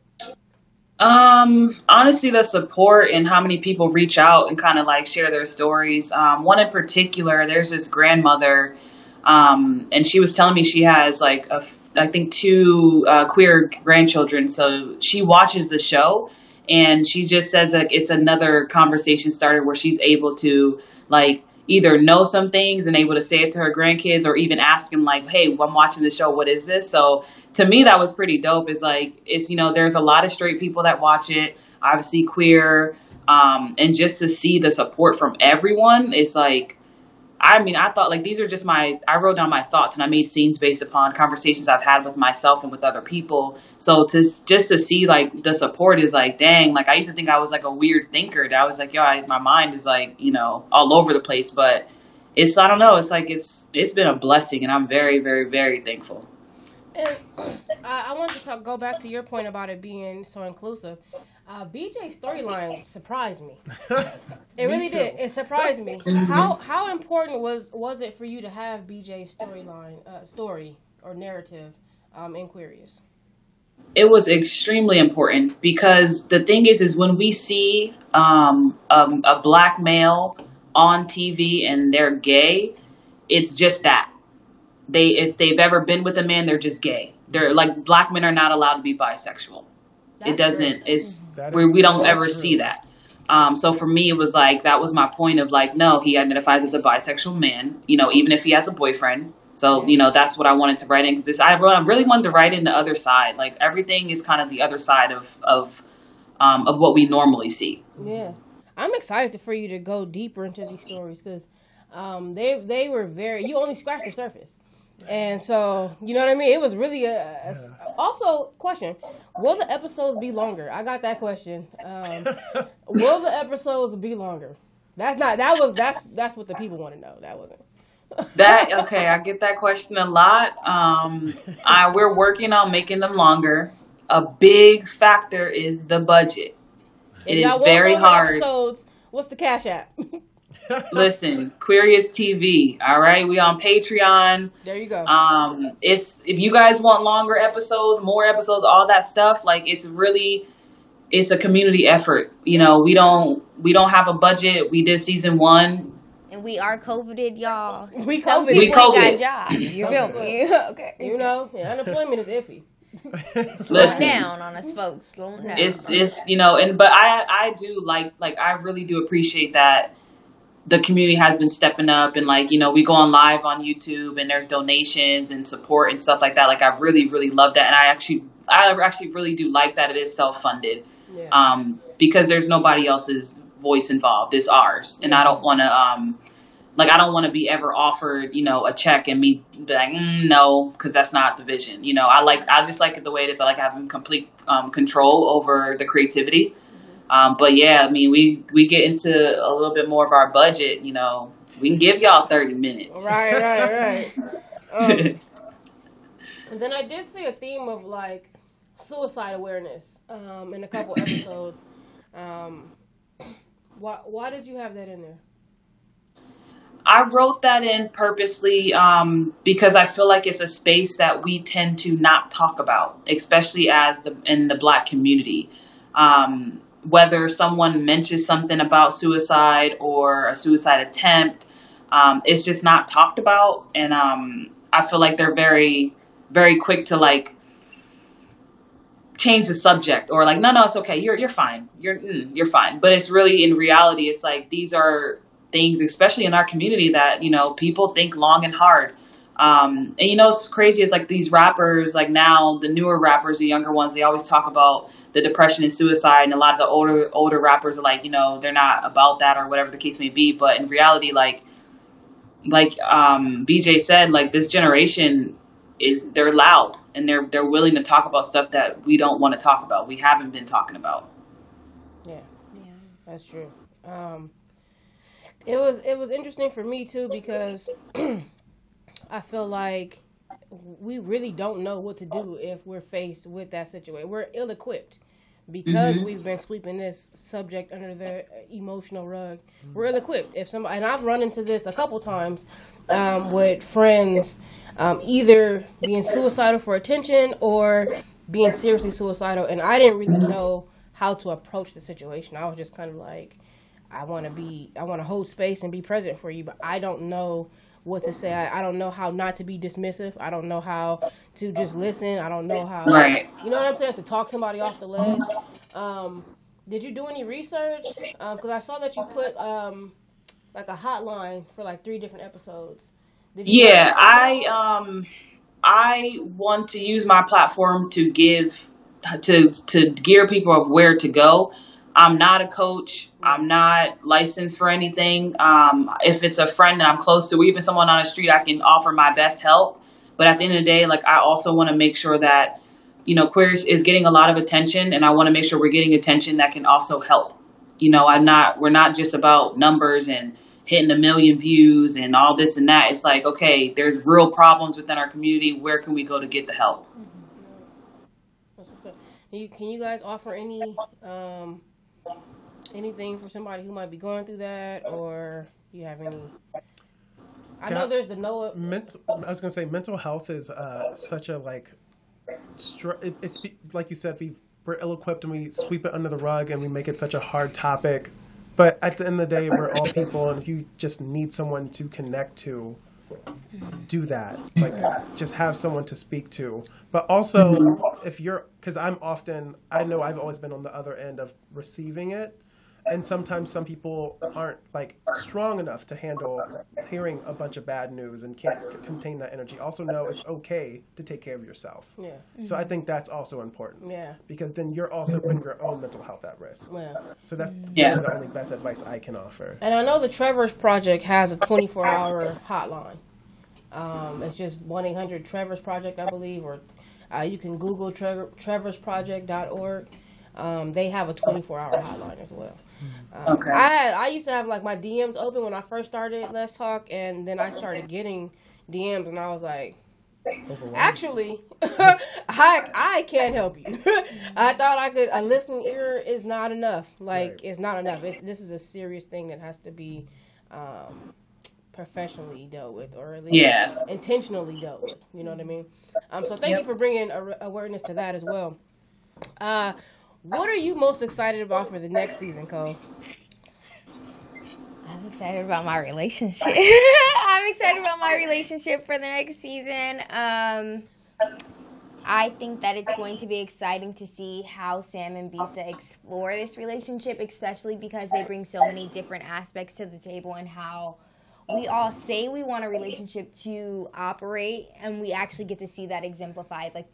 [SPEAKER 4] Um, honestly, the support and how many people reach out and kind of like share their stories. Um, one in particular, there's this grandmother, um, and she was telling me she has like a, I think two uh, queer grandchildren. So she watches the show, and she just says like it's another conversation starter where she's able to like either know some things and able to say it to her grandkids or even ask them like hey i'm watching the show what is this? So to me that was pretty dope. It's like it's you know there's a lot of straight people that watch it obviously queer um, and just to see the support from everyone it's like I mean, I thought like these are just my. I wrote down my thoughts and I made scenes based upon conversations I've had with myself and with other people. So to just to see like the support is like, dang. Like I used to think I was like a weird thinker. That I was like, yo, I, my mind is like you know all over the place. But it's I don't know. It's like it's it's been a blessing, and I'm very very very thankful.
[SPEAKER 1] And I, I wanted to talk, go back to your point about it being so inclusive. Uh, BJ's storyline surprised me. It really
[SPEAKER 2] too.
[SPEAKER 1] did. It surprised me. How how important was was it for you to have BJ's storyline, uh, story or narrative um, in Queerious?
[SPEAKER 4] it was extremely important because the thing is is when we see um, um, a black male on tv and they're gay it's just that they if they've ever been with a man they're just gay they're like black men are not allowed to be bisexual it doesn't it's
[SPEAKER 2] That
[SPEAKER 4] we, we don't
[SPEAKER 2] so
[SPEAKER 4] ever
[SPEAKER 2] true.
[SPEAKER 4] see that. Um, so for me it was like that was my point of like no he identifies as a bisexual man you know even if he has a boyfriend. So you know that's what I wanted to write in because I, I really wanted to write in the other side. Like everything is kind of the other side of of um, of what we normally see.
[SPEAKER 1] Yeah, I'm excited for you to go deeper into these stories because um, they they were very. You only scratched the surface, and so you know what I mean. It was really a, a- also question: Will the episodes be longer? I got that question. Um, will the episodes be longer? That's not. That was. That's that's what the people want to know. That wasn't.
[SPEAKER 4] that okay i get that question a lot um i we're working on making them longer a big factor is the budget
[SPEAKER 1] If
[SPEAKER 4] it is very hard
[SPEAKER 1] Episodes. What's the cash app?
[SPEAKER 4] listen Queerious TV all right we on patreon
[SPEAKER 1] there you go.
[SPEAKER 4] um it's if you guys want longer episodes more episodes all that stuff like it's really it's a community effort you know we don't we don't have a budget we did season one
[SPEAKER 3] And we are covided, y'all.
[SPEAKER 1] We
[SPEAKER 3] Some
[SPEAKER 1] COVID.
[SPEAKER 4] We
[SPEAKER 3] people ain't
[SPEAKER 4] COVID.
[SPEAKER 3] got jobs. You feel me? okay.
[SPEAKER 1] you know, yeah, unemployment is iffy.
[SPEAKER 3] Slow
[SPEAKER 4] Listen.
[SPEAKER 3] down on us, folks. Slow down.
[SPEAKER 4] it's it's you know and but i i do like like i really do appreciate that the community has been stepping up and like you know we go on live on youtube and there's donations and support and stuff like that like i really really love that and i actually i actually really do like that it is self-funded
[SPEAKER 1] Yeah.
[SPEAKER 4] um because there's nobody else's voice involved it's ours and i don't want to um like I don't want to be ever offered, you know, a check and me be like, mm, no, because that's not the vision. You know, I like I just like it the way it is. I like having complete um, control over the creativity. Um, but yeah, I mean, we we get into a little bit more of our budget. You know, we can give y'all thirty minutes.
[SPEAKER 1] Right, right, right. Um, and then I did see a theme of like suicide awareness um, in a couple episodes. Um, why why did you have that in there?
[SPEAKER 4] I wrote that in purposely um, because I feel like it's a space that we tend to not talk about, especially as the in the Black community. Um, whether someone mentions something about suicide or a suicide attempt, um, it's just not talked about, and um, I feel like they're very, very quick to like change the subject or like no no it's okay. You're you're fine. You're mm, you're fine. But it's really in reality it's like these are things especially in our community that you know people think long and hard um, and you know it's crazy it's like these rappers like now the newer rappers the younger ones they always talk about the depression and suicide and a lot of the older older rappers are like you know they're not about that or whatever the case may be but in reality like like um, BJ said, like this generation is they're loud and they're they're willing to talk about stuff that we don't want to talk about. We haven't been talking about.
[SPEAKER 1] Yeah, Yeah. that's true. Um, it was it was interesting for me too because I feel like we really don't know what to do if we're faced with that situation. We're ill equipped because we've been sweeping this subject under the emotional rug. We're ill equipped. If somebody and I've run into this a couple times um, with friends, um, either being suicidal for attention or being seriously suicidal, and I didn't really know how to approach the situation. I was just kind of like, I want to be, I want to hold space and be present for you, but I don't know what to say. I, I don't know how not to be dismissive. I don't know how to just listen. I don't know how,
[SPEAKER 4] Right.
[SPEAKER 1] you know what I'm saying, to talk somebody off the ledge. Um, did you do any research? Because I saw that you put um, like a hotline for like three different episodes. Did you
[SPEAKER 4] Yeah, I um I want to use my platform to give to to gear people of where to go. I'm not a coach. I'm not licensed for anything. Um, if it's a friend that I'm close to, or even someone on the street, I can offer my best help. But at the end of the day, like I also want to make sure that you know Queerious is getting a lot of attention, and I want to make sure we're getting attention that can also help. You know, I'm not. We're not just about numbers and hitting a million views and all this and that. It's like, okay, there's real problems within our community. Where can we go to get the help?
[SPEAKER 1] Can you, can you guys offer any um, anything for somebody who might be going through that, or you have any? I know there's the Noah.
[SPEAKER 2] mental i was going to say mental health is uh, such a like str- it, it's be, like you said we, we're ill-equipped and we sweep it under the rug and we make it such a hard topic but at the end of the day we're all people and if you just need someone to connect to do that like just have someone to speak to but also if you're because i'm often i know i've always been on the other end of receiving it and sometimes some people aren't like strong enough to handle hearing a bunch of bad news and can't c- contain that energy also know it's okay to take care of yourself
[SPEAKER 1] Yeah,
[SPEAKER 2] so i think that's also important
[SPEAKER 1] yeah,
[SPEAKER 2] because then you're also putting your own mental health at risk
[SPEAKER 1] yeah.
[SPEAKER 2] so that's
[SPEAKER 4] Yeah.
[SPEAKER 2] really the only best advice i can offer
[SPEAKER 1] And I know the Trevor's Project has a 24 hour hotline. Um, it's just 1 800 Trevor's Project, I believe, or uh, you can Google Trevor, trevorsproject.org. Um, they have a 24 hour hotline as well. Um,
[SPEAKER 4] Okay.
[SPEAKER 1] I I used to have like my DMs open when I first started Let's Talk, and then I started getting DMs, and I was like, Actually, I I can't help you. I thought I could. A listening ear is not enough. Like
[SPEAKER 2] Right.
[SPEAKER 1] it's not enough. It's, this is a serious thing that has to be um, professionally dealt with, or at least
[SPEAKER 4] Yeah.
[SPEAKER 1] intentionally dealt with. You know what I mean? Um, so thank you for bringing a, awareness to that as well. Uh, what are you most excited about for the next season, Cole?
[SPEAKER 3] I'm excited about my relationship. I'm excited about my relationship for the next season. Um, I think that it's going to be exciting to see how Sam and Bisa explore this relationship, especially because they bring so many different aspects to the table and how we all say we want a relationship to operate, and we actually get to see that exemplified, like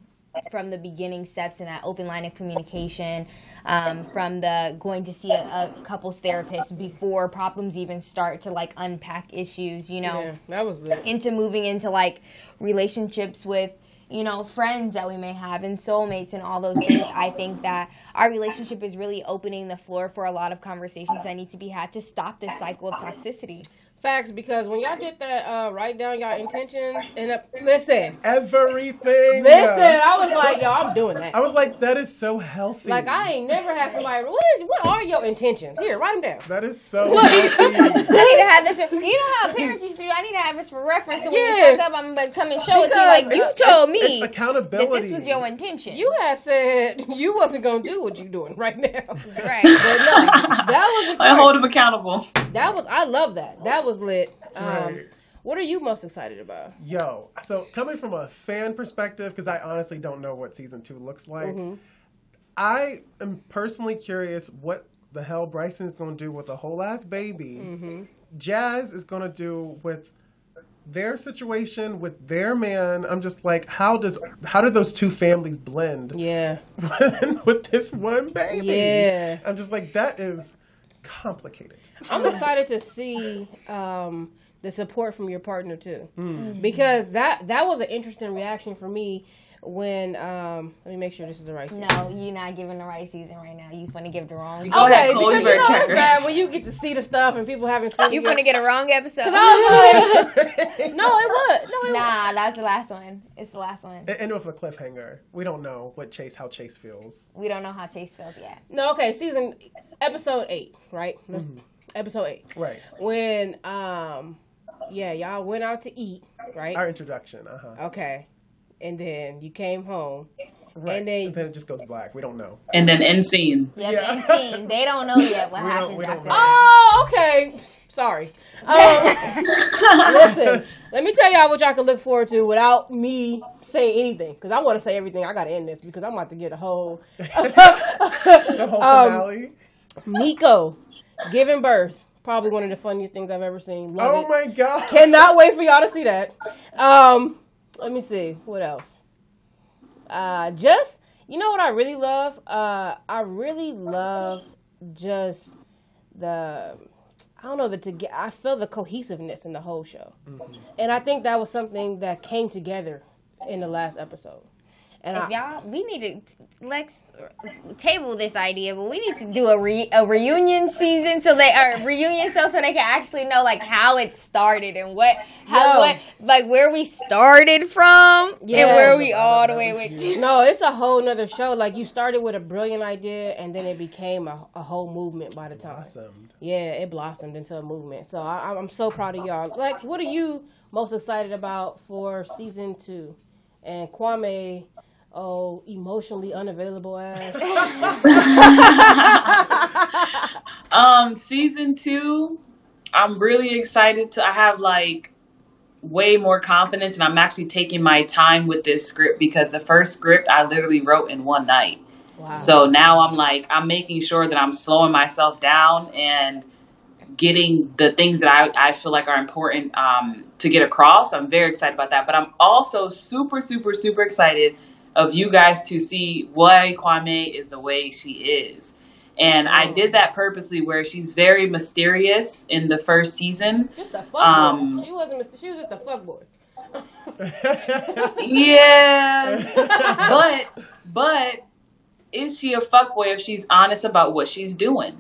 [SPEAKER 3] from the beginning steps in that open line of communication, um, from the going to see a, a couples therapist before problems even start to like unpack issues, you know?
[SPEAKER 1] Yeah, that was lit.
[SPEAKER 3] into moving into like relationships with you know friends that we may have and soulmates and all those things. I think that our relationship is really opening the floor for a lot of conversations that need to be had to stop this cycle of toxicity
[SPEAKER 1] Facts, because when y'all did that, uh, write down y'all intentions and uh, listen,
[SPEAKER 2] everything
[SPEAKER 1] listen. I was like, yo, I'm doing that.
[SPEAKER 2] I was like that is so healthy
[SPEAKER 1] Like I ain't never had somebody. What is? What are your intentions? Here, write them down.
[SPEAKER 2] that is so healthy
[SPEAKER 3] i need to have this you know how parents used to do i need to have this for reference so when
[SPEAKER 1] Yeah.
[SPEAKER 3] you fuck up i'm gonna come and show it to you like you
[SPEAKER 1] it's-
[SPEAKER 3] told
[SPEAKER 2] it's
[SPEAKER 3] me that
[SPEAKER 2] accountability
[SPEAKER 3] this was your intention
[SPEAKER 1] You had said you wasn't gonna do what you're doing right now.
[SPEAKER 3] right
[SPEAKER 1] But no, that was
[SPEAKER 4] I hold them accountable.
[SPEAKER 1] that was. I love that. That was lit. Um,
[SPEAKER 2] Right.
[SPEAKER 1] What are you most excited about?
[SPEAKER 2] Yo, so coming from a fan perspective, because I honestly don't know what season two looks like,
[SPEAKER 1] Mm-hmm.
[SPEAKER 2] I am personally curious what the hell Bryson is going to do with the whole ass baby.
[SPEAKER 1] Mm-hmm.
[SPEAKER 2] Jazz is going to do with their situation with their man. I'm just like, how does how do those two families blend
[SPEAKER 1] Yeah,
[SPEAKER 2] with this one baby?
[SPEAKER 1] Yeah.
[SPEAKER 2] I'm just like that is complicated.
[SPEAKER 1] I'm excited to see um, the support from your partner too,
[SPEAKER 2] Mm.
[SPEAKER 1] because that that was an interesting reaction for me when um let me make sure this is the right season.
[SPEAKER 3] No, you're not giving the right season right now. You're gonna give the wrong.
[SPEAKER 4] Go ahead,
[SPEAKER 1] Okay, because you
[SPEAKER 4] better
[SPEAKER 1] know
[SPEAKER 4] check
[SPEAKER 1] it's bad when you get to see the stuff and people haven't seen You're
[SPEAKER 3] gonna get a wrong episode.
[SPEAKER 1] I was like, no, it was. No, it was.
[SPEAKER 3] Nah, that's the last one. It's the last one.
[SPEAKER 2] It ended with a cliffhanger. We don't know what Chase, how Chase feels.
[SPEAKER 3] We don't know how Chase feels yet.
[SPEAKER 1] No, okay, season episode eight, right? Let's- Episode eight.
[SPEAKER 2] Right.
[SPEAKER 1] When um yeah, y'all went out to eat, right?
[SPEAKER 2] Our introduction. Uh huh.
[SPEAKER 1] Okay. And then you came home.
[SPEAKER 2] Right.
[SPEAKER 1] And then-
[SPEAKER 2] it just goes black. We don't know.
[SPEAKER 4] And then end scene.
[SPEAKER 3] Yep,
[SPEAKER 2] Yeah.
[SPEAKER 3] and scene. They don't know yet what
[SPEAKER 2] We
[SPEAKER 3] happens after that.
[SPEAKER 1] Oh, okay. Sorry. Um, listen, let me tell y'all what y'all can look forward to without me saying anything. Because I want to say everything. I got to end this because I'm about to get a whole.
[SPEAKER 2] The whole
[SPEAKER 1] Um,
[SPEAKER 2] finale.
[SPEAKER 1] Miko giving birth. Probably one of the funniest things I've ever seen. Love
[SPEAKER 2] Oh
[SPEAKER 1] it.
[SPEAKER 2] my god.
[SPEAKER 1] Cannot wait for y'all to see that. Um, let me see what else. Uh, just you know what I really love. Uh, I really love just the I don't know the to I feel the cohesiveness in the whole show, and I think that was something that came together in the last episode. And
[SPEAKER 3] If
[SPEAKER 1] I,
[SPEAKER 3] y'all, we need to Lex table this idea, but we need to do a re, a reunion season so they or reunion show so they can actually know like how it started and what how
[SPEAKER 1] Yo.
[SPEAKER 3] what like where we started from
[SPEAKER 1] Yeah.
[SPEAKER 3] and where we all the way went to.
[SPEAKER 1] no, it's a whole nother show. Like you started with a brilliant idea, and then it became a, a whole movement by the time.
[SPEAKER 2] Awesome.
[SPEAKER 1] Yeah, it blossomed into a movement. So I, I'm so proud of y'all. Lex, what are you most excited about for season two? And Kwame, oh, emotionally unavailable ass.
[SPEAKER 4] Um, season two, I'm really excited to. I have like way more confidence, and I'm actually taking my time with this script because the first script I literally wrote in one night.
[SPEAKER 1] Wow.
[SPEAKER 4] So now I'm like, I'm making sure that I'm slowing myself down and getting the things that I, I feel like are important um, to get across. I'm very excited about that. But I'm also super, super, super excited of you guys to see why Kwame is the way she is. And I did that purposely where she's very mysterious in the first season.
[SPEAKER 1] just a fuckboy.
[SPEAKER 4] Um,
[SPEAKER 1] she wasn't Mr. She was just a fuckboy.
[SPEAKER 4] Yeah. but but is she a fuckboy if she's honest about what she's doing?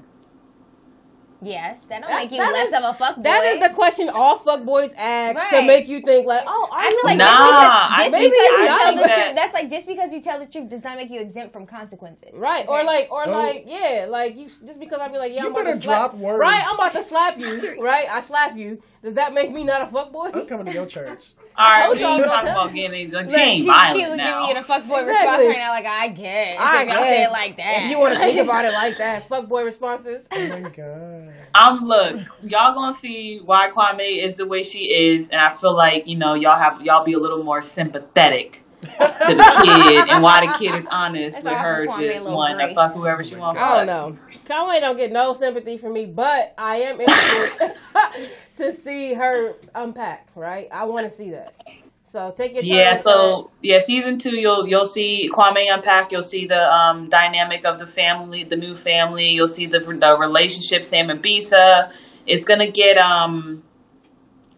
[SPEAKER 3] Yes, that don't
[SPEAKER 1] That's-
[SPEAKER 3] make you
[SPEAKER 1] that
[SPEAKER 3] less
[SPEAKER 1] is-
[SPEAKER 3] of a fuck boy.
[SPEAKER 1] That is the question all fuckboys ask to make you think like, oh,
[SPEAKER 3] I
[SPEAKER 1] I
[SPEAKER 3] feel like
[SPEAKER 4] Nah,
[SPEAKER 3] just
[SPEAKER 4] I
[SPEAKER 3] because, just
[SPEAKER 1] think-
[SPEAKER 3] because you
[SPEAKER 1] I
[SPEAKER 3] tell the
[SPEAKER 4] that-
[SPEAKER 3] truth, that's like just because you tell the truth does not make you exempt from consequences.
[SPEAKER 1] Right, or like, or
[SPEAKER 2] Don't-
[SPEAKER 1] like, yeah, like you just because I be like, yeah,
[SPEAKER 2] You
[SPEAKER 1] I'm about
[SPEAKER 2] better
[SPEAKER 1] to slap,
[SPEAKER 2] drop words.
[SPEAKER 1] right? I'm about to slap you, right? I slap you. Does that make me not a fuckboy?
[SPEAKER 2] I'm coming to your church.
[SPEAKER 4] All right,
[SPEAKER 1] told
[SPEAKER 4] we
[SPEAKER 1] y'all
[SPEAKER 4] ain't talking about getting like, she
[SPEAKER 3] Look,
[SPEAKER 4] ain't
[SPEAKER 3] she,
[SPEAKER 4] violent
[SPEAKER 3] she was
[SPEAKER 4] now.
[SPEAKER 3] giving you the fuckboy
[SPEAKER 1] Exactly.
[SPEAKER 3] response right now, like I guess.
[SPEAKER 1] I
[SPEAKER 3] if y'all say it like that.
[SPEAKER 1] If you want to think about it like that, fuckboy responses.
[SPEAKER 2] Oh my god.
[SPEAKER 4] I'm look, y'all gonna see why Kwame is the way she is, and I feel like you know y'all have y'all be a little more sympathetic to the kid and why the kid is honest
[SPEAKER 3] That's
[SPEAKER 4] with
[SPEAKER 3] why
[SPEAKER 4] her
[SPEAKER 3] Kwame
[SPEAKER 4] just
[SPEAKER 3] little
[SPEAKER 4] wanting to fuck whoever she oh wants.
[SPEAKER 1] I don't know. Conway don't get no sympathy from me, but I am interested to see her unpack. Right, I want to see that. So take your time.
[SPEAKER 4] Yeah,
[SPEAKER 1] with
[SPEAKER 4] so yeah, season two you'll you'll see Kwame unpack. You'll see the um, dynamic of the family, the new family. You'll see the the relationship Sam and Bisa. It's gonna get um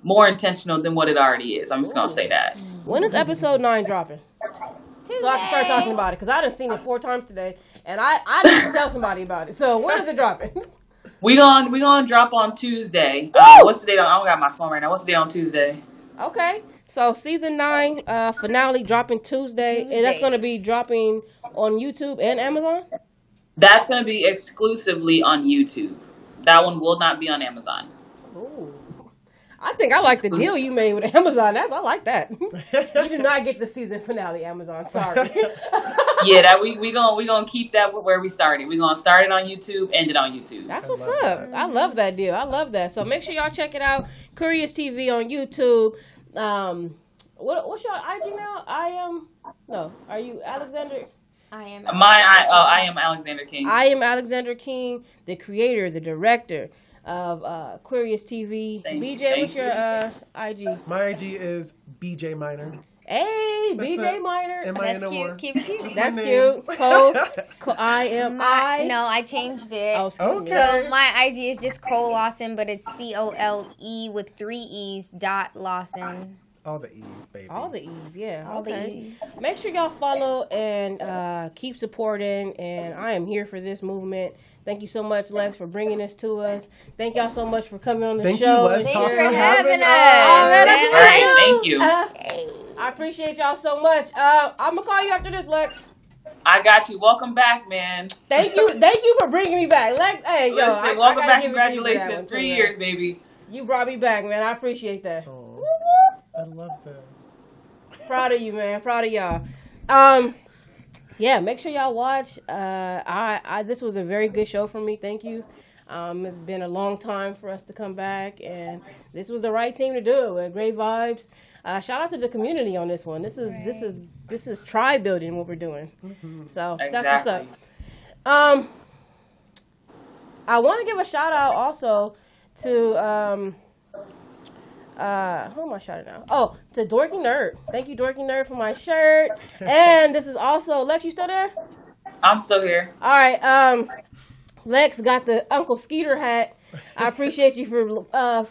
[SPEAKER 4] more intentional than what it already is. I'm just gonna say that.
[SPEAKER 1] that. when is episode nine dropping? So I can start talking about it because I done seen it four times today, and I I need to tell somebody about it. So when is it dropping?
[SPEAKER 4] We gon' we gonna drop on Tuesday. Uh, what's the date on? I don't got my phone right now. What's the date on Tuesday?
[SPEAKER 1] Okay, so season nine uh, finale dropping Tuesday, and that's going to be dropping on YouTube and Amazon.
[SPEAKER 4] That's gonna be exclusively on YouTube. That one will not be on Amazon.
[SPEAKER 1] Ooh. I think I like the deal you made with Amazon. That's I like that. you do not get the season finale, Amazon. Sorry.
[SPEAKER 4] Yeah, that we we gonna we gonna keep that where we started. We gonna start it on YouTube, end it on YouTube.
[SPEAKER 1] That's what's
[SPEAKER 2] love
[SPEAKER 1] up. I love that deal. I love that. So make sure y'all check it out. Queerious TV on YouTube. Um, what what's your IG now? I am no. Are you Alexander?
[SPEAKER 3] I am.
[SPEAKER 4] My I oh I am Alexander King.
[SPEAKER 1] I am Alexander King, the creator, the director of uh, Queerious TV.
[SPEAKER 4] Thank you,
[SPEAKER 1] BJ, what's your uh, IG?
[SPEAKER 2] My IG is BJ Minor.
[SPEAKER 1] Hey,
[SPEAKER 2] That's
[SPEAKER 1] BJ
[SPEAKER 2] it.
[SPEAKER 1] Minor.
[SPEAKER 2] M I
[SPEAKER 3] That's
[SPEAKER 2] N O
[SPEAKER 3] cute. Keep it cute.
[SPEAKER 2] That's
[SPEAKER 1] That's
[SPEAKER 2] my name.
[SPEAKER 1] cute. Cole, Co- I am
[SPEAKER 3] My,
[SPEAKER 1] I.
[SPEAKER 3] no, I changed it.
[SPEAKER 1] Oh, excuse me.
[SPEAKER 2] Okay.
[SPEAKER 3] So my IG is just Cole Lawson, but it's C O L E with three E's dot Lawson.
[SPEAKER 2] All the E's, baby.
[SPEAKER 1] All the E's, yeah.
[SPEAKER 3] All the
[SPEAKER 1] okay.
[SPEAKER 3] E's.
[SPEAKER 1] Make sure y'all follow and uh, keep supporting. And I am here for this movement. Thank you so much, Lex, for bringing this to us. Thank y'all so much for coming on the show.
[SPEAKER 2] Thank you,
[SPEAKER 1] show.
[SPEAKER 2] Les
[SPEAKER 1] and
[SPEAKER 2] Talk,
[SPEAKER 3] Thanks for
[SPEAKER 2] for
[SPEAKER 3] having
[SPEAKER 2] having
[SPEAKER 3] us.
[SPEAKER 2] us.
[SPEAKER 1] Oh, man, that's
[SPEAKER 3] That's
[SPEAKER 4] All right,
[SPEAKER 1] right.
[SPEAKER 4] thank you.
[SPEAKER 1] Uh, I appreciate y'all so much. Uh, I'm gonna call you after this, Lex.
[SPEAKER 4] I got you. Welcome back, man.
[SPEAKER 1] Thank you, thank you for bringing me back, Lex. Hey, yo,
[SPEAKER 4] Listen,
[SPEAKER 1] I, I
[SPEAKER 4] welcome
[SPEAKER 1] gotta
[SPEAKER 4] back.
[SPEAKER 1] give it to you for that
[SPEAKER 4] Congratulations. Three years, baby.
[SPEAKER 1] You brought me back, man. I appreciate that.
[SPEAKER 2] Oh, I love this.
[SPEAKER 1] Proud of you, man. Proud of y'all. Um, yeah, make sure y'all watch. Uh, I, I this was a very good show for me. Thank you. Um, it's been a long time for us to come back, and this was the right team to do it with great vibes. Uh, shout out to the community on this one. This is this is this is tribe building what we're doing. So that's what's up. Um, I want to give a shout out also to um, uh, who am I shouting out? Oh, to Dorky Nerd. Thank you, Dorky Nerd, for my shirt. and this is also Lex. You still there?
[SPEAKER 4] I'm still here.
[SPEAKER 1] All right. Um, Lex got the Uncle Skeeter hat. I appreciate you for uh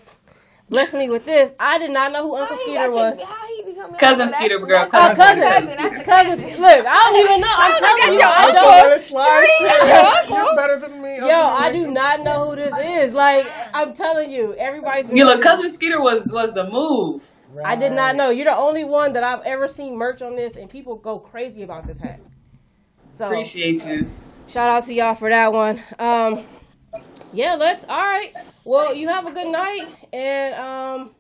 [SPEAKER 1] blessing me with this. I did not know who Uncle
[SPEAKER 3] How
[SPEAKER 1] Skeeter
[SPEAKER 3] got you-
[SPEAKER 1] was.
[SPEAKER 3] how he your
[SPEAKER 4] Cousin
[SPEAKER 3] uncle?
[SPEAKER 4] Skeeter, girl,
[SPEAKER 3] that's-
[SPEAKER 1] cousin,
[SPEAKER 3] that's- that's-
[SPEAKER 1] cousin. Look, I don't even know. I'm
[SPEAKER 3] was like,
[SPEAKER 1] telling you,
[SPEAKER 3] your
[SPEAKER 1] I
[SPEAKER 3] uncle.
[SPEAKER 1] don't.
[SPEAKER 2] Slide,
[SPEAKER 3] Shorty, that's your
[SPEAKER 2] too.
[SPEAKER 3] uncle.
[SPEAKER 2] You're better than me.
[SPEAKER 1] Yo, I do not know who this is. Like, I'm telling you, everybody's.
[SPEAKER 4] You look, cousin Skeeter was was the move.
[SPEAKER 1] I did not know. You're the only one that I've ever seen merch on this, and people go crazy about this hat. So
[SPEAKER 4] Appreciate you.
[SPEAKER 1] shout out to y'all for that one. Um, yeah, let's. All right. Well, you have a good night, and um,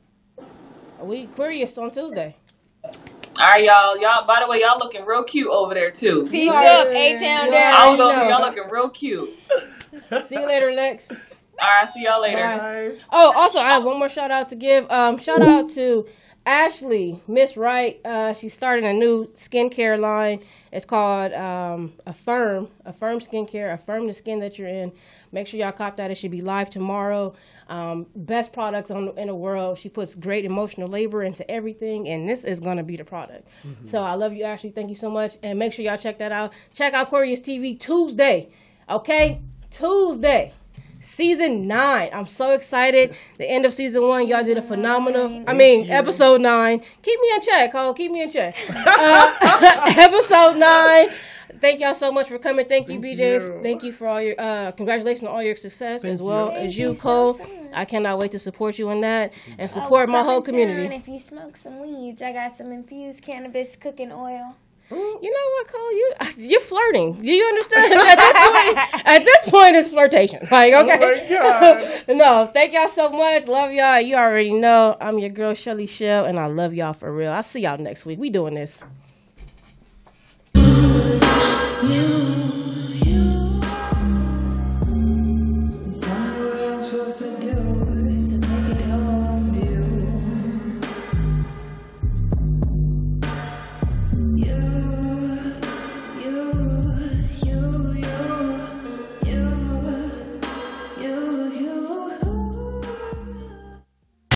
[SPEAKER 1] we curious on Tuesday.
[SPEAKER 4] All right, y'all. Y'all. By the way, y'all looking real cute over there too.
[SPEAKER 3] Peace
[SPEAKER 1] already-
[SPEAKER 3] up, A Town down.
[SPEAKER 4] I was
[SPEAKER 1] already
[SPEAKER 4] over
[SPEAKER 1] know.
[SPEAKER 4] y'all looking real cute.
[SPEAKER 1] See you later, Lex.
[SPEAKER 4] All right, see y'all later.
[SPEAKER 1] Bye. Oh, also, I have one more shout out to give. Um, shout out to Ashley, Miss Wright. Uh, she's starting a new skincare line. It's called um, Affirm. Affirm Skincare. Affirm the skin that you're in. Make sure y'all cop that. It should be live tomorrow. Um, best products on, in the world. She puts great emotional labor into everything, and this is going to be the product. So I love you, Ashley. Thank you so much. And make sure y'all check that out. Check out Queerious TV Tuesday. Okay? Tuesday season nine. I'm so excited. The end of season one, y'all did a phenomenal. I mean, episode nine. Keep me in check, Cole. Keep me in check. Uh, episode nine. Thank y'all so much for coming. Thank you, BJ.
[SPEAKER 2] you.
[SPEAKER 1] Thank you for all your uh, congratulations on all your success as well
[SPEAKER 2] you.
[SPEAKER 1] as
[SPEAKER 3] Thank
[SPEAKER 1] you,
[SPEAKER 3] you so
[SPEAKER 1] Cole. I cannot wait to support you in that and
[SPEAKER 3] Oh,
[SPEAKER 1] support my whole community.
[SPEAKER 3] soon If you smoke some weeds, I got some infused cannabis cooking oil.
[SPEAKER 1] You know what, Cole? You you're flirting. Do you understand? at this point, at this point, it's flirtation. Like, okay.
[SPEAKER 2] Oh my God.
[SPEAKER 1] no, thank y'all so much. Love y'all. You already know I'm your girl Shelly Shell, and I love y'all for real. I'll see y'all next week. We doing this.
[SPEAKER 5] You